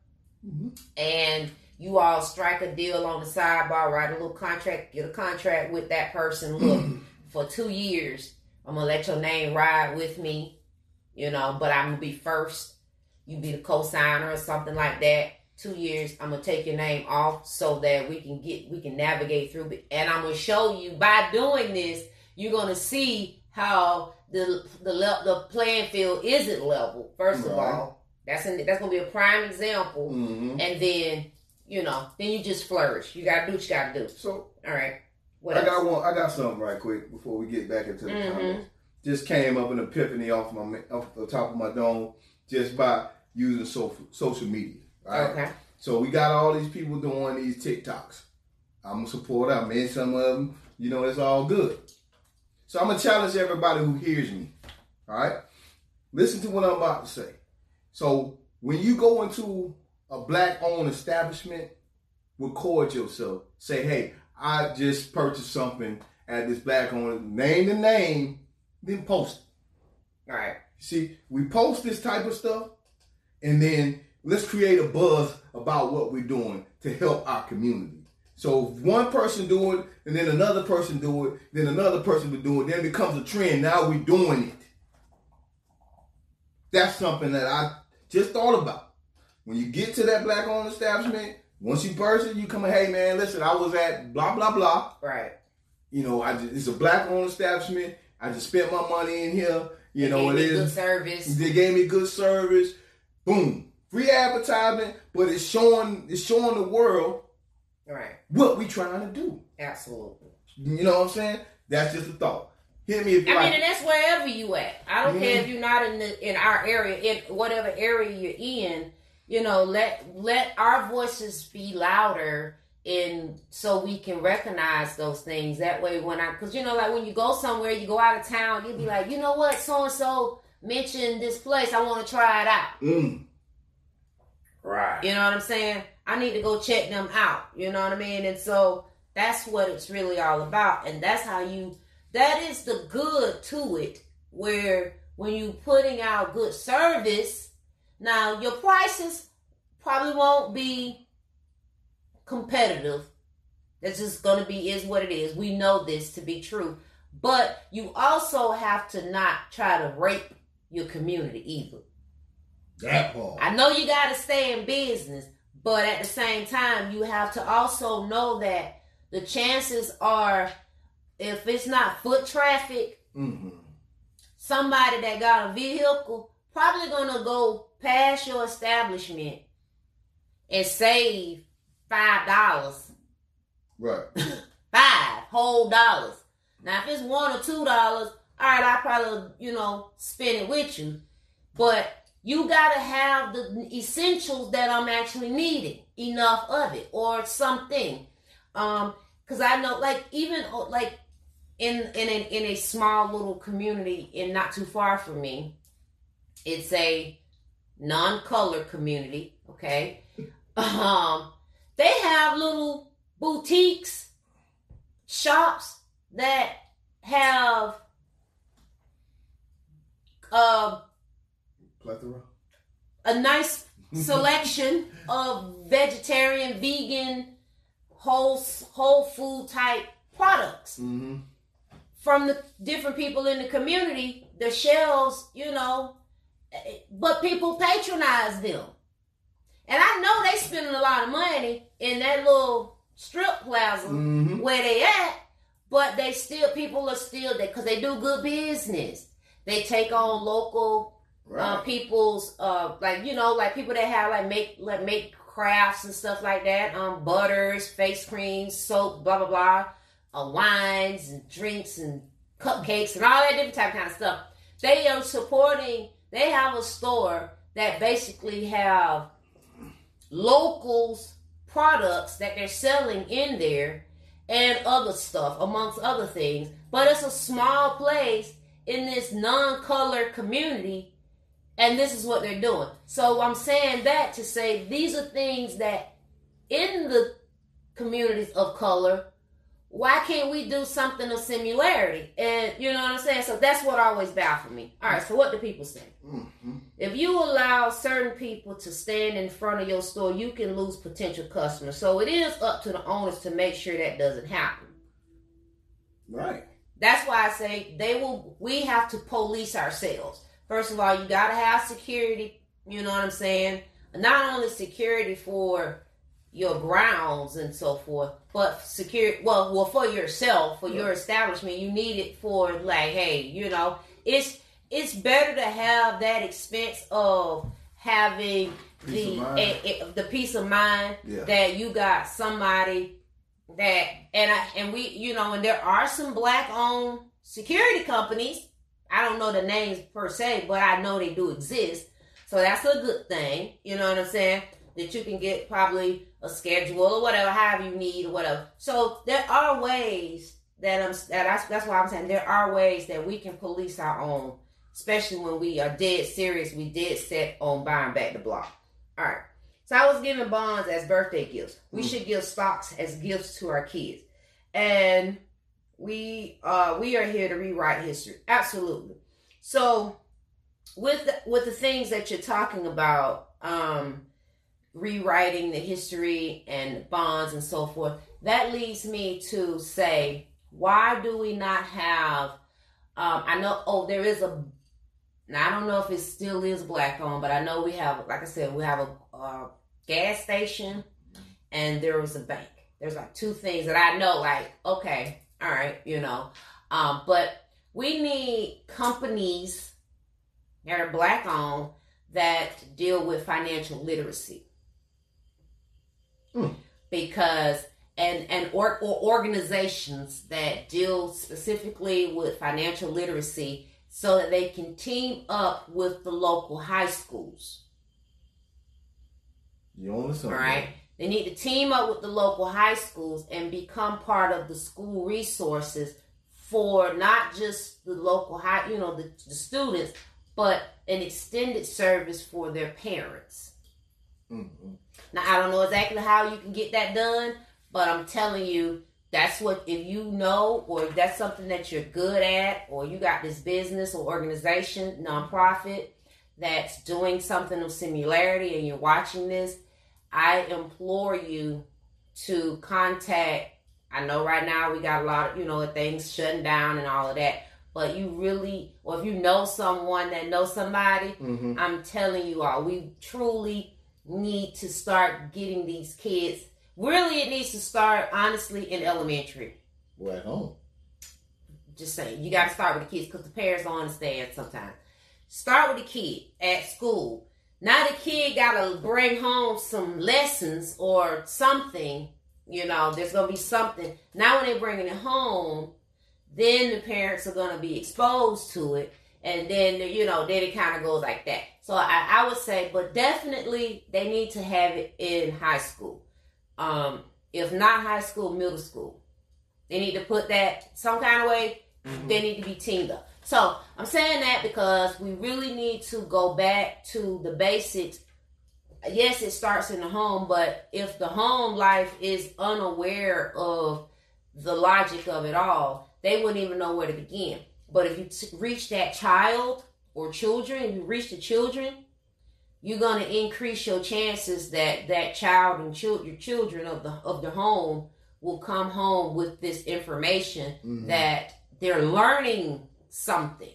Mhm. and you all strike a deal on the sidebar, write a little contract, get a contract with that person. Look, for two years, I'm gonna let your name ride with me, you know, but I'm gonna be first. You be the co-signer or something like that. Two years, I'm gonna take your name off so that we can get we can navigate through it. And I'm gonna show you by doing this, you're gonna see how the the the playing field isn't level. First of all, that's that's gonna be a prime example hmm and then you know, then you just flourish. You gotta do what you gotta do. So All right. What I else? got one. I got something right quick before we get back into the Mhm. comments. Just came up an epiphany off my off the top of my dome just by using social social media. Right. Okay. So we got all these people doing these TikToks. I'm a supporter. I made some of them. You know, it's all good. So I'm gonna challenge everybody who hears me. All right. Listen to what I'm about to say. So when you go into a black-owned establishment, record yourself. Say, hey, I just purchased something at this black-owned. Name the name, then post it. All right. See, we post this type of stuff, and then let's create a buzz about what we're doing to help our community. So if one person do it, and then another person do it, then another person will do it, then it becomes a trend. Now we're doing it. That's something that I just thought about. When you get to that black-owned establishment, once you purchase, you come, hey man, listen, I was at blah blah blah. Right. You know, I just, it's a black-owned establishment. I just spent my money in here. You know, Gave it me is good service. they gave me good service. Boom. Free advertisement, but it's showing it's showing the world All right. what we trying to do. Absolutely. You know what I'm saying? That's just a thought. Hit me if you I mean, and that's wherever you at. I don't care Mhm. if you're not in the in our area, in whatever area you're in. You know, let let our voices be louder, in so we can recognize those things. That way, when I, because you know, like when you go somewhere, you go out of town, you'll be like, you know what, so and so mentioned this place, I want to try it out. Mm. Right. You know what I'm saying? I need to go check them out. You know what I mean? And so that's what it's really all about. And that's how you that is the good to it where when you putting out good service, now your prices probably won't be competitive. That's just gonna be is what it is. We know this to be true. But you also have to not try to rape your community either. That part. I know you gotta stay in business, but at the same time, you have to also know that the chances are if it's not foot traffic, Mm-hmm. somebody that got a vehicle probably gonna go past your establishment and save five dollars Right. five whole dollars. Now, if it's one or two dollars, all right, I probably you know spend it with you, but you gotta have the essentials that I'm actually needing, enough of it or something. Um, because I know, like even uh, like in in a, in a small little community, in not too far from me, it's a non-color community. Okay, um, they have little boutiques, shops that have uh, Plethora. a nice selection of vegetarian, vegan, whole whole food type products Mm-hmm. from the different people in the community. The shelves, you know, but people patronize them, and I know they spending a lot of money in that little strip plaza Mm-hmm. where they at, but they still people are still there because they do good business. They take on local Right. people's uh like you know like people that have like make like make crafts and stuff like that. Um butters face creams soap blah blah blah. Uh, wines and drinks and cupcakes and all that different type kind of stuff. They are supporting they have a store that basically have locals products that they're selling in there and other stuff amongst other things. But it's a small place in this non-color community and this is what they're doing. So I'm saying that to say these are things that in the communities of color, why can't we do something of similarity? And you know what I'm saying? So that's what always baffled me. All right, so what do people say? Mm-hmm. If you allow certain people to stand in front of your store, you can lose potential customers. So it is up to the owners to make sure that doesn't happen. Right. That's why I say they will. We have to police ourselves. First of all, you got to have security. You know what I'm saying? Not only security for your grounds and so forth, but security. Well, well, for yourself, for your establishment, you need it for like, hey, you know, it's it's better to have that expense of having Peace the of mind. eh, eh, the peace of mind Yeah. that you got somebody that and I and we you know and there are some black owned security companies. I don't know the names per se, but I know they do exist. So that's a good thing. You know what I'm saying? That you can get probably a schedule or whatever, however you need or whatever. So there are ways that I'm that that's, that's why I'm saying there are ways that we can police our own, especially when we are dead serious, we dead set on buying back the block. All right. So I was giving bonds as birthday gifts. We Mm. should give stocks as gifts to our kids. And we uh we are here to rewrite history. Absolutely. So with the, with the things that you're talking about, um rewriting the history and bonds and so forth, that leads me to say, why do we not have um I know oh there is a now I don't know if it still is black owned, but I know we have, like I said, we have a, uh gas station and there was a bank. There's like two things that I know, like, okay, all right, you know. Um, but we need companies that are black owned that deal with financial literacy. Hmm. Because and and or, or organizations that deal specifically with financial literacy so that they can team up with the local high schools. You only All something. right. They need to team up with the local high schools and become part of the school resources for not just the local high, you know, the, the students, but an extended service for their parents. Mm-hmm. Now, I don't know exactly how you can get that done, but I'm telling you, that's what, if you know, or if that's something that you're good at, or you got this business or organization, nonprofit, that's doing something of similarity and you're watching this, I implore you to contact. I know right now we got a lot of, you know, things shutting down and all of that. But you really, or if you know someone that knows somebody, Mm-hmm. I'm telling you all, we truly need to start getting these kids. Really, it needs to start honestly in elementary. At home. Just saying, you got to start with the kids because the parents don't understand sometimes. Start with the kid at school. Now the kid got to bring home some lessons or something. You know, there's gonna be something. Now when they're bringing it home, then the parents are gonna be exposed to it, and then you know, then it kind of goes like that. So I, I would say, but definitely they need to have it in high school. Um, if not high school, middle school. They need to put that some kind of way. They need to be teamed up. So I'm saying that because we really need to go back to the basics. Yes, it starts in the home, but if the home life is unaware of the logic of it all, they wouldn't even know where to begin. But if you t- reach that child or children, you reach the children, you're going to increase your chances that that child and your children of the of the home will come home with this information Mhm. that they're learning something.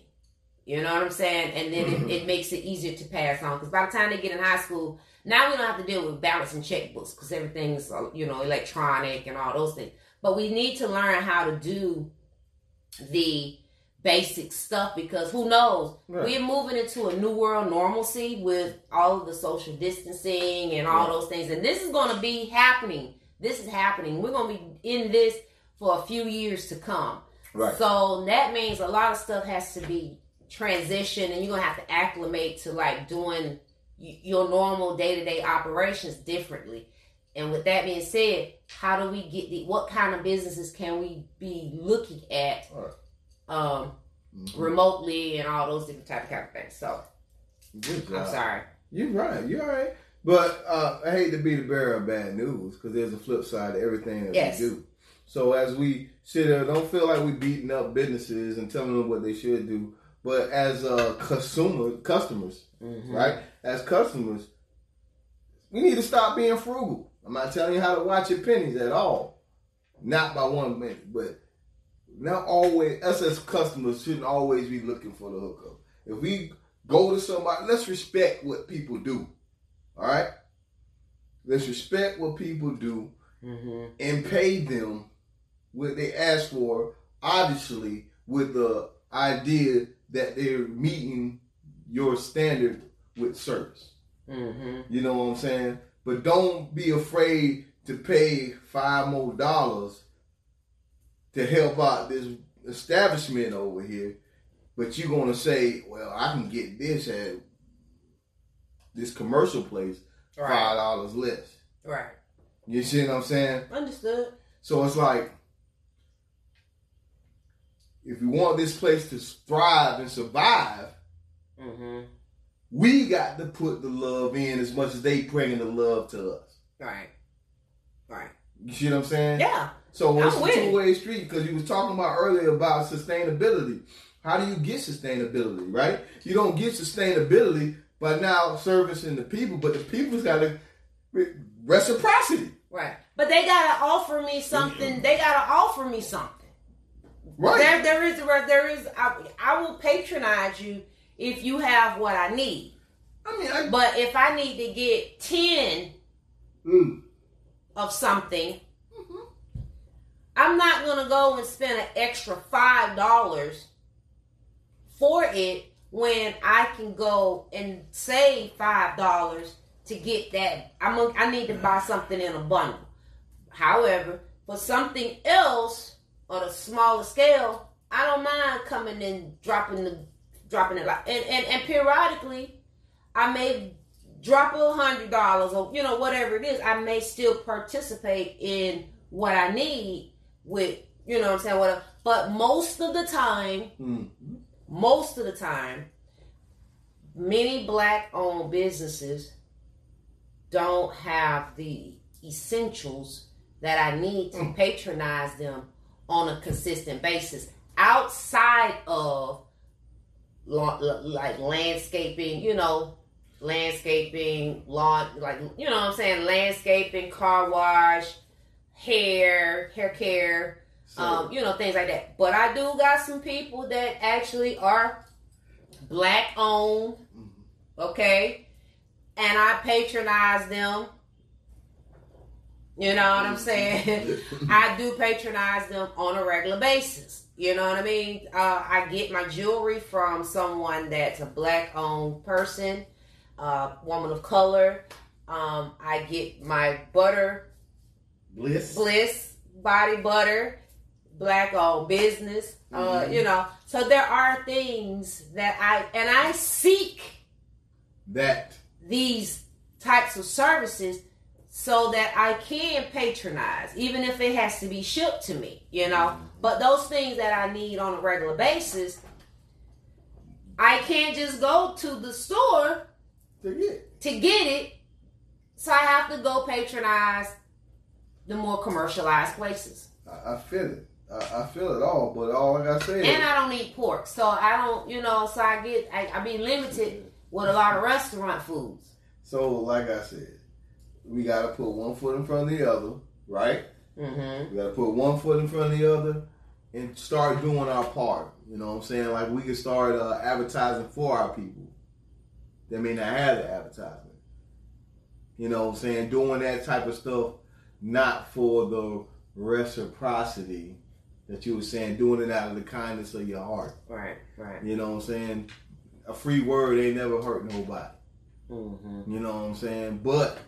You know what I'm saying? And then it, it makes it easier to pass on. Because by the time they get in high school, now we don't have to deal with balancing checkbooks because everything's uh, you know electronic and all those things. But we need to learn how to do the basic stuff because who knows? Right. We're moving into a new world normalcy with all of the social distancing and all Right. those things. And this is going to be happening. This is happening. We're going to be in this for a few years to come. Right. So that means a lot of stuff has to be transitioned, and you're gonna have to acclimate to like doing y- your normal day to day operations differently. And with that being said, how do we get the what kind of businesses can we be looking at Right. um, Mhm. remotely and all those different type of kind of things? So I'm sorry. You're right. You're all right. But uh, I hate to be the bearer of bad news because there's a flip side to everything that Yes. we do. So as we sit there, don't feel like we beating up businesses and telling them what they should do. But as uh, consumer customers, Mhm. right? As customers, we need to stop being frugal. I'm not telling you how to watch your pennies at all. Not by one minute, but not always. Us as customers shouldn't always be looking for the hookup. If we go to somebody, let's respect what people do. All right, let's respect what people do Mhm. and pay them what they ask for. Obviously, with the idea that they're meeting your standard with service. Mhm. You know what I'm saying? But don't be afraid to pay five more dollars to help out this establishment over here. But you're gonna say, "Well, I can get this at this commercial place five dollars less." Right. You see what I'm saying? Understood. So it's like, if you want this place to thrive and survive, Mhm. we got to put the love in as much as they bringing the love to us. Right. Right. You see what I'm saying? Yeah. So it's a two way street because you was talking about earlier about sustainability. How do you get sustainability, right? You don't get sustainability by now servicing the people, but the people's got to reciprocity, Right. But they gotta offer me something. They gotta offer me something. Right? There, there is, there is. I, I will patronize you if you have what I need. I mean, I, But if I need to get ten mm, of something, I'm not gonna go and spend an extra five dollars for it when I can go and save five dollars to get that. I'm gonna, I need to buy something in a bundle. However, for something else on a smaller scale, I don't mind coming and dropping the dropping it like and, and, and periodically I may drop a hundred dollars or you know whatever it is. I may still participate in what I need with you know what I'm saying whatever. But most of the time, mm, most of the time, many black owned businesses don't have the essentials that I need to patronize them on a consistent basis outside of like landscaping, you know, landscaping, lawn, like you know what I'm saying, landscaping, car wash, hair, hair care, So, um, you know, things like that. But I do got some people that actually are black owned, okay, and I patronize them. You know what I'm saying? I do patronize them on a regular basis. You know what I mean? Uh, I get my jewelry from someone that's a black owned person, uh, woman of color. Um, I get my butter Bliss. Bliss body butter, black owned business. Uh, Mhm. you know, so there are things that I and I seek That. these types of services so that I can patronize, even if it has to be shipped to me. You know, mm-hmm. but those things that I need on a regular basis, I can't just go to the store Forget. to get it. So I have to go patronize the more commercialized places. I, I feel it. I, I feel it all, but all I said. And I don't eat pork, so I don't, you know, so I get, I, I be limited with a lot of restaurant foods. so, like I said, we got to put one foot in front of the other, right? Mm-hmm. We got to put one foot in front of the other and start doing our part. You know what I'm saying? Like we can start uh, advertising for our people that may not have the advertisement. You know what I'm saying? Doing that type of stuff, not for the reciprocity that you were saying, doing it out of the kindness of your heart. Right, right. You know what I'm saying? A free word ain't never hurt nobody. Mm-hmm. You know what I'm saying? But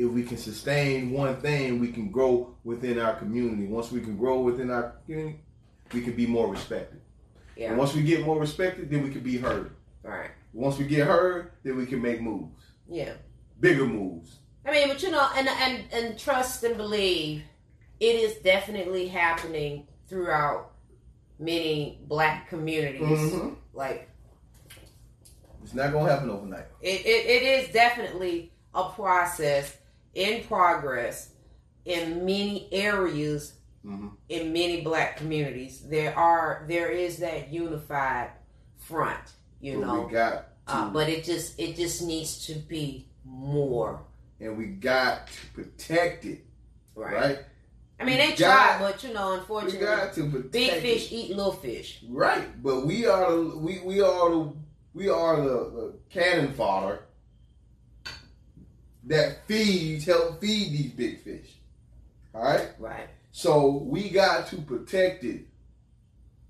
if we can sustain one thing, we can grow within our community. Once we can grow within our community, we can be more respected. Yeah, And once we get more respected, then we can be heard. right. Once we get heard, then we can make moves, Yeah. bigger moves. I mean, but you know, and and and trust and believe, it is definitely happening throughout many black communities. Mhm. Like It's not gonna happen overnight. it, it, it is definitely a process in progress in many areas Mhm. in many black communities there are there is that unified front you But know we got uh, but it just it just needs to be more and we got to protect it, right, right? i mean they got- try but you know unfortunately got to protect big it. fish eat little fish Right, but we are the we, we are the we are the, the cannon fodder that feeds help feed these big fish. All right, right so we got to protect it,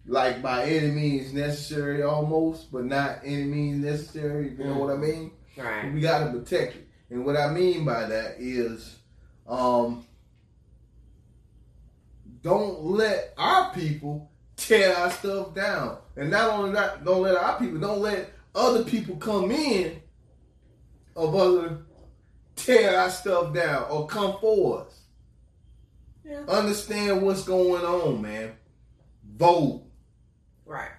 like by any means necessary, almost, but not any means necessary. You know what I mean? right We got to protect it, and what I mean by that is, um, don't let our people tear our stuff down, and not only that, don't let our people, don't let other people come in of other tear our stuff down or come for us. Yeah. Understand what's going on, man. Vote. right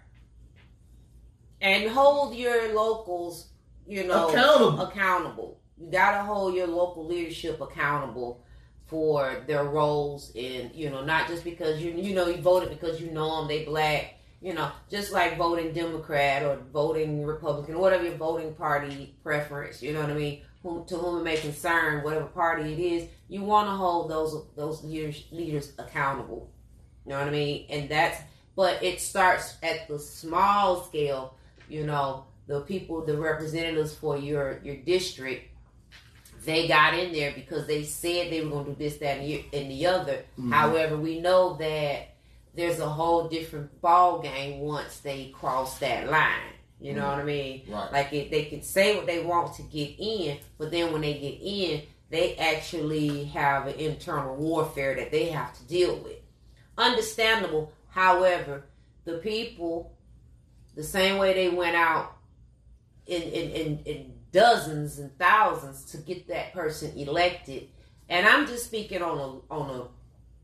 and hold your locals you know Accountable. accountable. You gotta hold your local leadership accountable for their roles in, you know, not just because you you know you voted because you know them, they black, you know, just like voting Democrat or voting Republican, whatever your voting party preference, you know what I mean. Whom, to whom it may concern, whatever party it is, you want to hold those those leaders leaders accountable. You know what I mean, and that's but it starts at the small scale. You know, the people, the representatives for your your district, they got in there because they said they were going to do this, that, and the, other. Mhm. However, we know that there's a whole different ball game once they cross that line. You know Mhm. what I mean? Right. Like it, they can say what they want to get in, but then when they get in, they actually have an internal warfare that they have to deal with. Understandable. However, the people, the same way they went out in in, in, in dozens and thousands to get that person elected, and I'm just speaking on a on a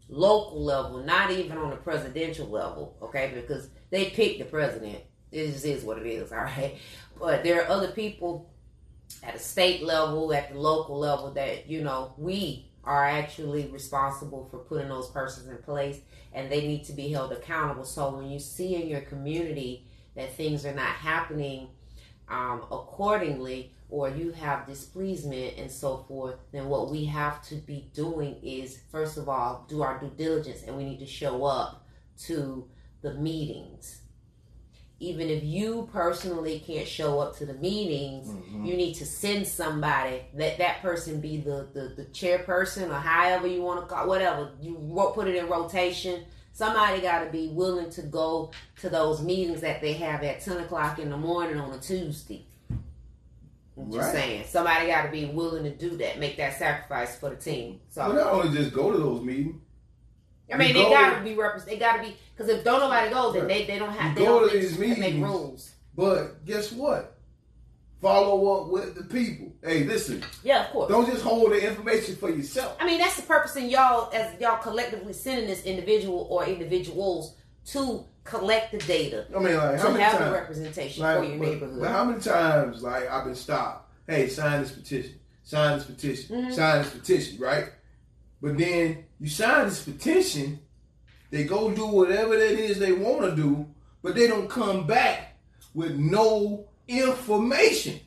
local level, not even on a presidential level, okay? Because they picked the president. It just is what it is, all right. But there are other people at a state level, at the local level, that you know we are actually responsible for putting those persons in place, and they need to be held accountable. So when you see in your community that things are not happening um, accordingly or you have displeasement and so forth, then what we have to be doing is, first of all, do our due diligence and we need to show up to the meetings. Even if you personally can't show up to the meetings, Mhm. you need to send somebody. Let that person be the, the, the chairperson or however you want to call whatever. You put it in rotation. Somebody got to be willing to go to those meetings that they have at 10 o'clock in the morning on a Tuesday. I'm just Right. saying. Somebody got to be willing to do that, make that sacrifice for the team. So Well, not only just go to those meetings, I mean, they gotta be represented. They gotta be because if don't nobody go, then they, they don't have. You They go to make, these make meetings. rules. but guess what? Follow up with the people. Hey, listen, Yeah, of course. don't just hold the information for yourself. I mean, that's the purpose in y'all as y'all collectively sending this individual or individuals to collect the data I mean, like how many have the times? representation Like, for your but- neighborhood. But how many times, like, I've been stopped? Hey, sign this petition. Sign this petition. Mhm. Sign this petition, right? But then you sign this petition, they go do whatever that is they want to do, but they don't come back with no information.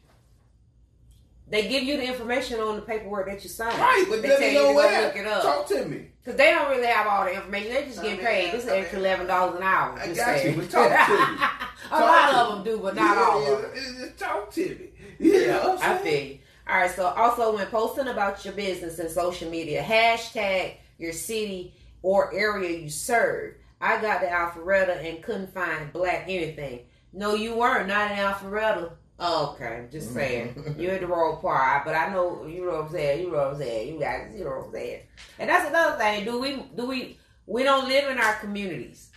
they give you the information on the paperwork that you sign. Right, but they tell don't you to go where. look it up Talk to me. because they don't really have all the information. They just getting paid. This is extra eleven dollars an hour. I got you, but talk to me. A lot of them do, but not Yeah, all of them. Talk to me. Yeah, I feel you. All right. So also when posting about your business in social media, hashtag your city or area you serve. I got the Alpharetta and couldn't find black anything. No, you weren't. Not in Alpharetta. Oh, okay, just saying. Mm-hmm. You're in the wrong part, but I know you know what I'm saying. You know what I'm saying. You guys, you know what I'm saying. And that's another thing. Do we? Do we? We don't live in our communities.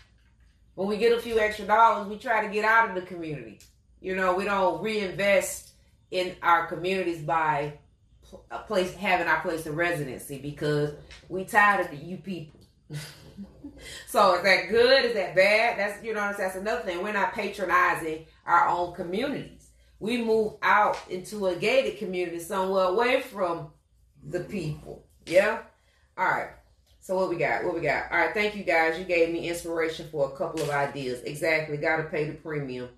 When we get a few extra dollars, we try to get out of the community. You know, we don't reinvest in our communities by a place having our place of residency because we tired of the you people. so is that good? Is that bad? That's you know that's another thing. We're not patronizing our own communities. We move out into a gated community somewhere away from the people. Yeah. All right. So what we got? What we got? All right. Thank you guys. You gave me inspiration for a couple of ideas. Exactly. Got to pay the premium.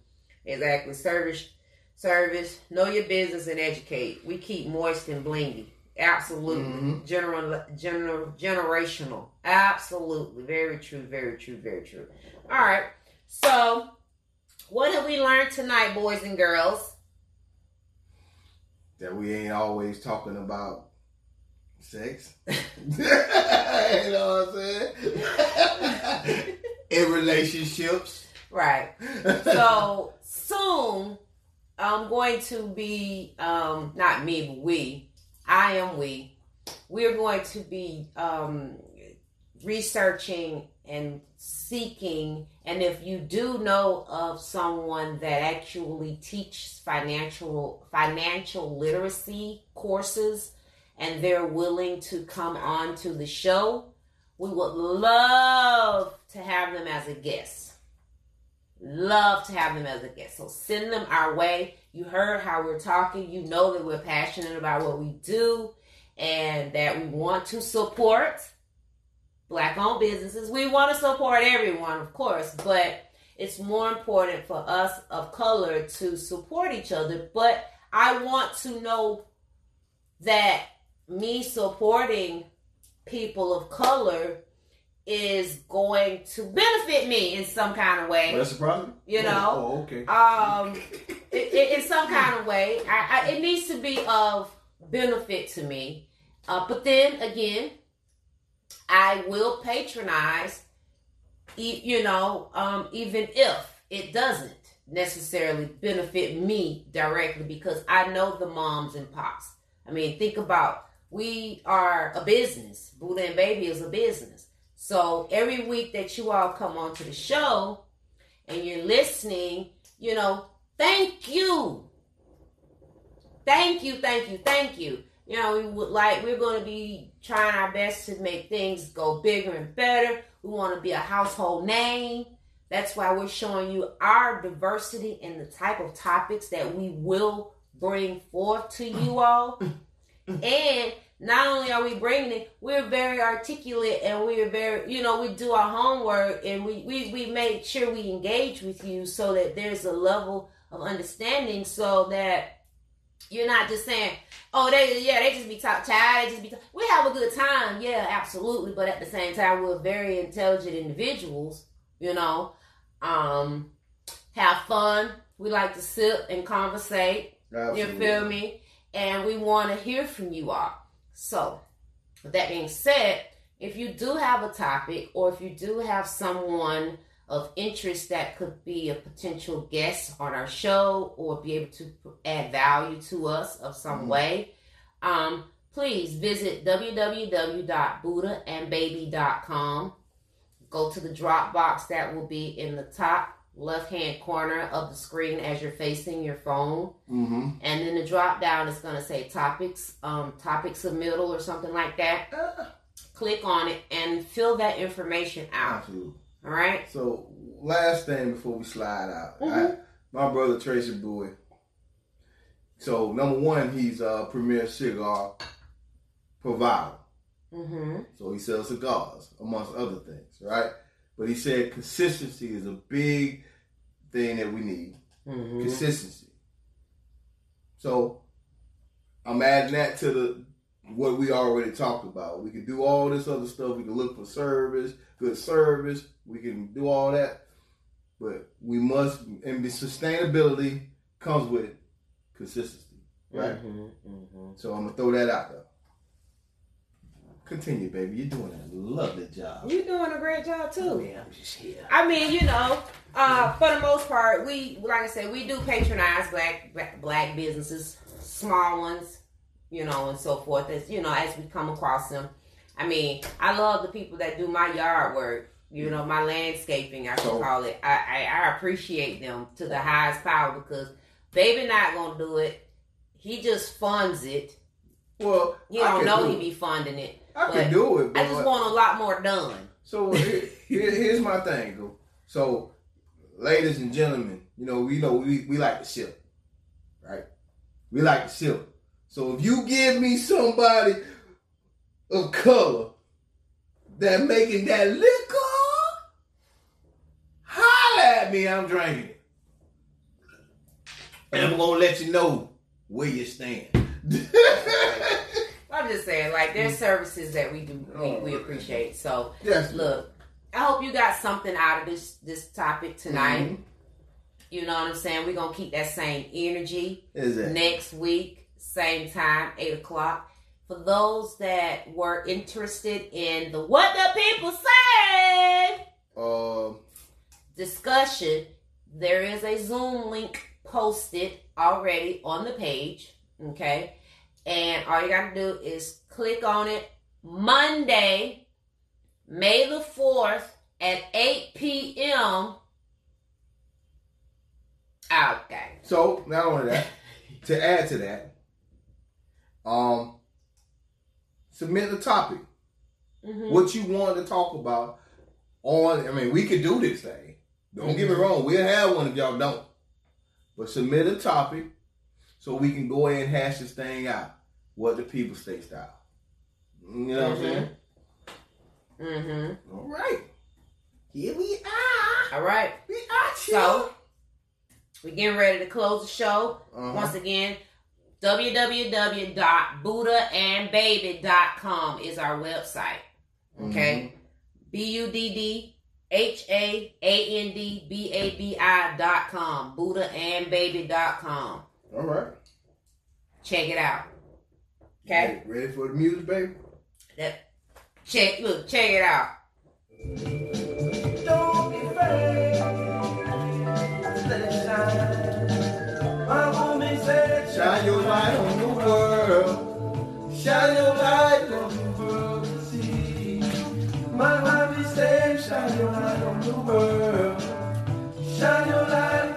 Exactly. Service service, know your business and educate. We keep moist and blingy. Absolutely. Mhm. General, general, generational. Absolutely. Very true. Very true. Very true. All right. So, what have we learned tonight, boys and girls? that we ain't always talking about sex. you know what I'm saying? In relationships. Right. So soon, I'm going to be um, not me, but we. I am we. We're going to be um, researching and seeking. And if you do know of someone that actually teaches financial financial literacy courses, and they're willing to come on to the show, we would love to have them as a guest. Love to have them as a guest. So send them our way. You heard how we're talking. You know that we're passionate about what we do and that we want to support black owned businesses. We want to support everyone, of course, but it's more important for us of color to support each other. But I want to know that me supporting people of color is going to benefit me in some kind of way. Well, that's a problem. You know, Oh, okay. um, i- i- in some kind of way. I, I, it needs to be of benefit to me. Uh, but then again, I will patronize, e- you know, um, even if it doesn't necessarily benefit me directly because I know the moms and pops. I mean, think about we are a business. Buddha and Baby is a business. So every week that you all come onto the show and you're listening, you know, thank you. Thank you, thank you, thank you. You know, we would like we're going to be trying our best to make things go bigger and better. We want to be a household name. That's why we're showing you our diversity in the type of topics that we will bring forth to you all. and not only are we bringing it, we're very articulate and we're very, you know, we do our homework and we, we, we make sure we engage with you so that there's a level of understanding so that you're not just saying, oh, they yeah, they just be talk child, they just be talk. we have a good time, yeah, absolutely, but at the same time, we're very intelligent individuals, you know. Um, have fun. We like to sit and conversate. Absolutely. You feel me? And we want to hear from you all. So, with that being said, if you do have a topic or if you do have someone of interest that could be a potential guest on our show or be able to add value to us of some Mhm. way, um, please visit www.buddhaandbaby.com. Go to the drop box that will be in the top left hand corner of the screen as you're facing your phone. Mm-hmm. And then the drop down is going to say topics, um, topic middle or something like that. Click on it and fill that information out. Absolutely. All right. So last thing before we slide out, Mhm. I- my brother Tracy Boy. So number one, he's a premier cigar provider. Mm-hmm. So he sells cigars, amongst other things, right? But he said consistency is a big thing that we need. Mm-hmm. Consistency. So I'm adding that to the what we already talked about. We can do all this other stuff. We can look for service, good service. We can do all that, but we must and the sustainability comes with consistency, right? Mm-hmm. Mm-hmm. So I'm gonna throw that out there. Continue, baby. You're doing a lovely job. You're doing a great job too. Yeah, I'm just here. I mean, you know, uh, for the most part, we like I said, we do patronize black black, businesses, small ones, you know, and so forth. As you know, as we come across them. I mean, I love the people that do my yard work. You know, my landscaping, I should So- call it. I, I I appreciate them to the highest power because baby not gonna do it. He just funds it. Well, I don't know do he be funding it. I can do it, but I just want a lot more done. so here, here- here's my thing, though. So, ladies and gentlemen, you know we know we, we like to sip, right? We like to sip. So if you give me somebody of color that making that liquor, holla at me. I'm drinking it, and I'm gonna let you know where you stand. I'm just saying, like, there's services that we do we, we appreciate. So Yes, look, I hope you got something out of this this topic tonight. Mhm. You know what I'm saying? We're gonna keep that same energy Is that next week, same time, eight o'clock. For those that were interested in the what the people say um? discussion, there is a Zoom link posted already on the page. Okay. And all you got to do is click on it Monday, May the 4th at 8 p.m. Okay. So not only that, to add to that, um, submit the topic. Mhm. What you want to talk about on. I mean, we could do this thing. Don't get me wrong. We'll have one if y'all don't. But submit a topic so we can go ahead and hash this thing out. What the people say style. You know what I'm saying? Mm-hmm. All right. Here we are. All right. We are So, we're getting ready to close the show. Uh-huh. Once again, www.buddhaandbaby.com is our website. Okay? B U D D H A A N D B A B I dot com. BuddhaandBaby.com. All right. Check it out. Okay? Ready, ready for the music, baby? That check look, check it out. Don't be afraid. Let it shine. My woman said, Shine your light on the world. Shine your light on the world to see. My mommy said, Shine your light on the world. Shine your light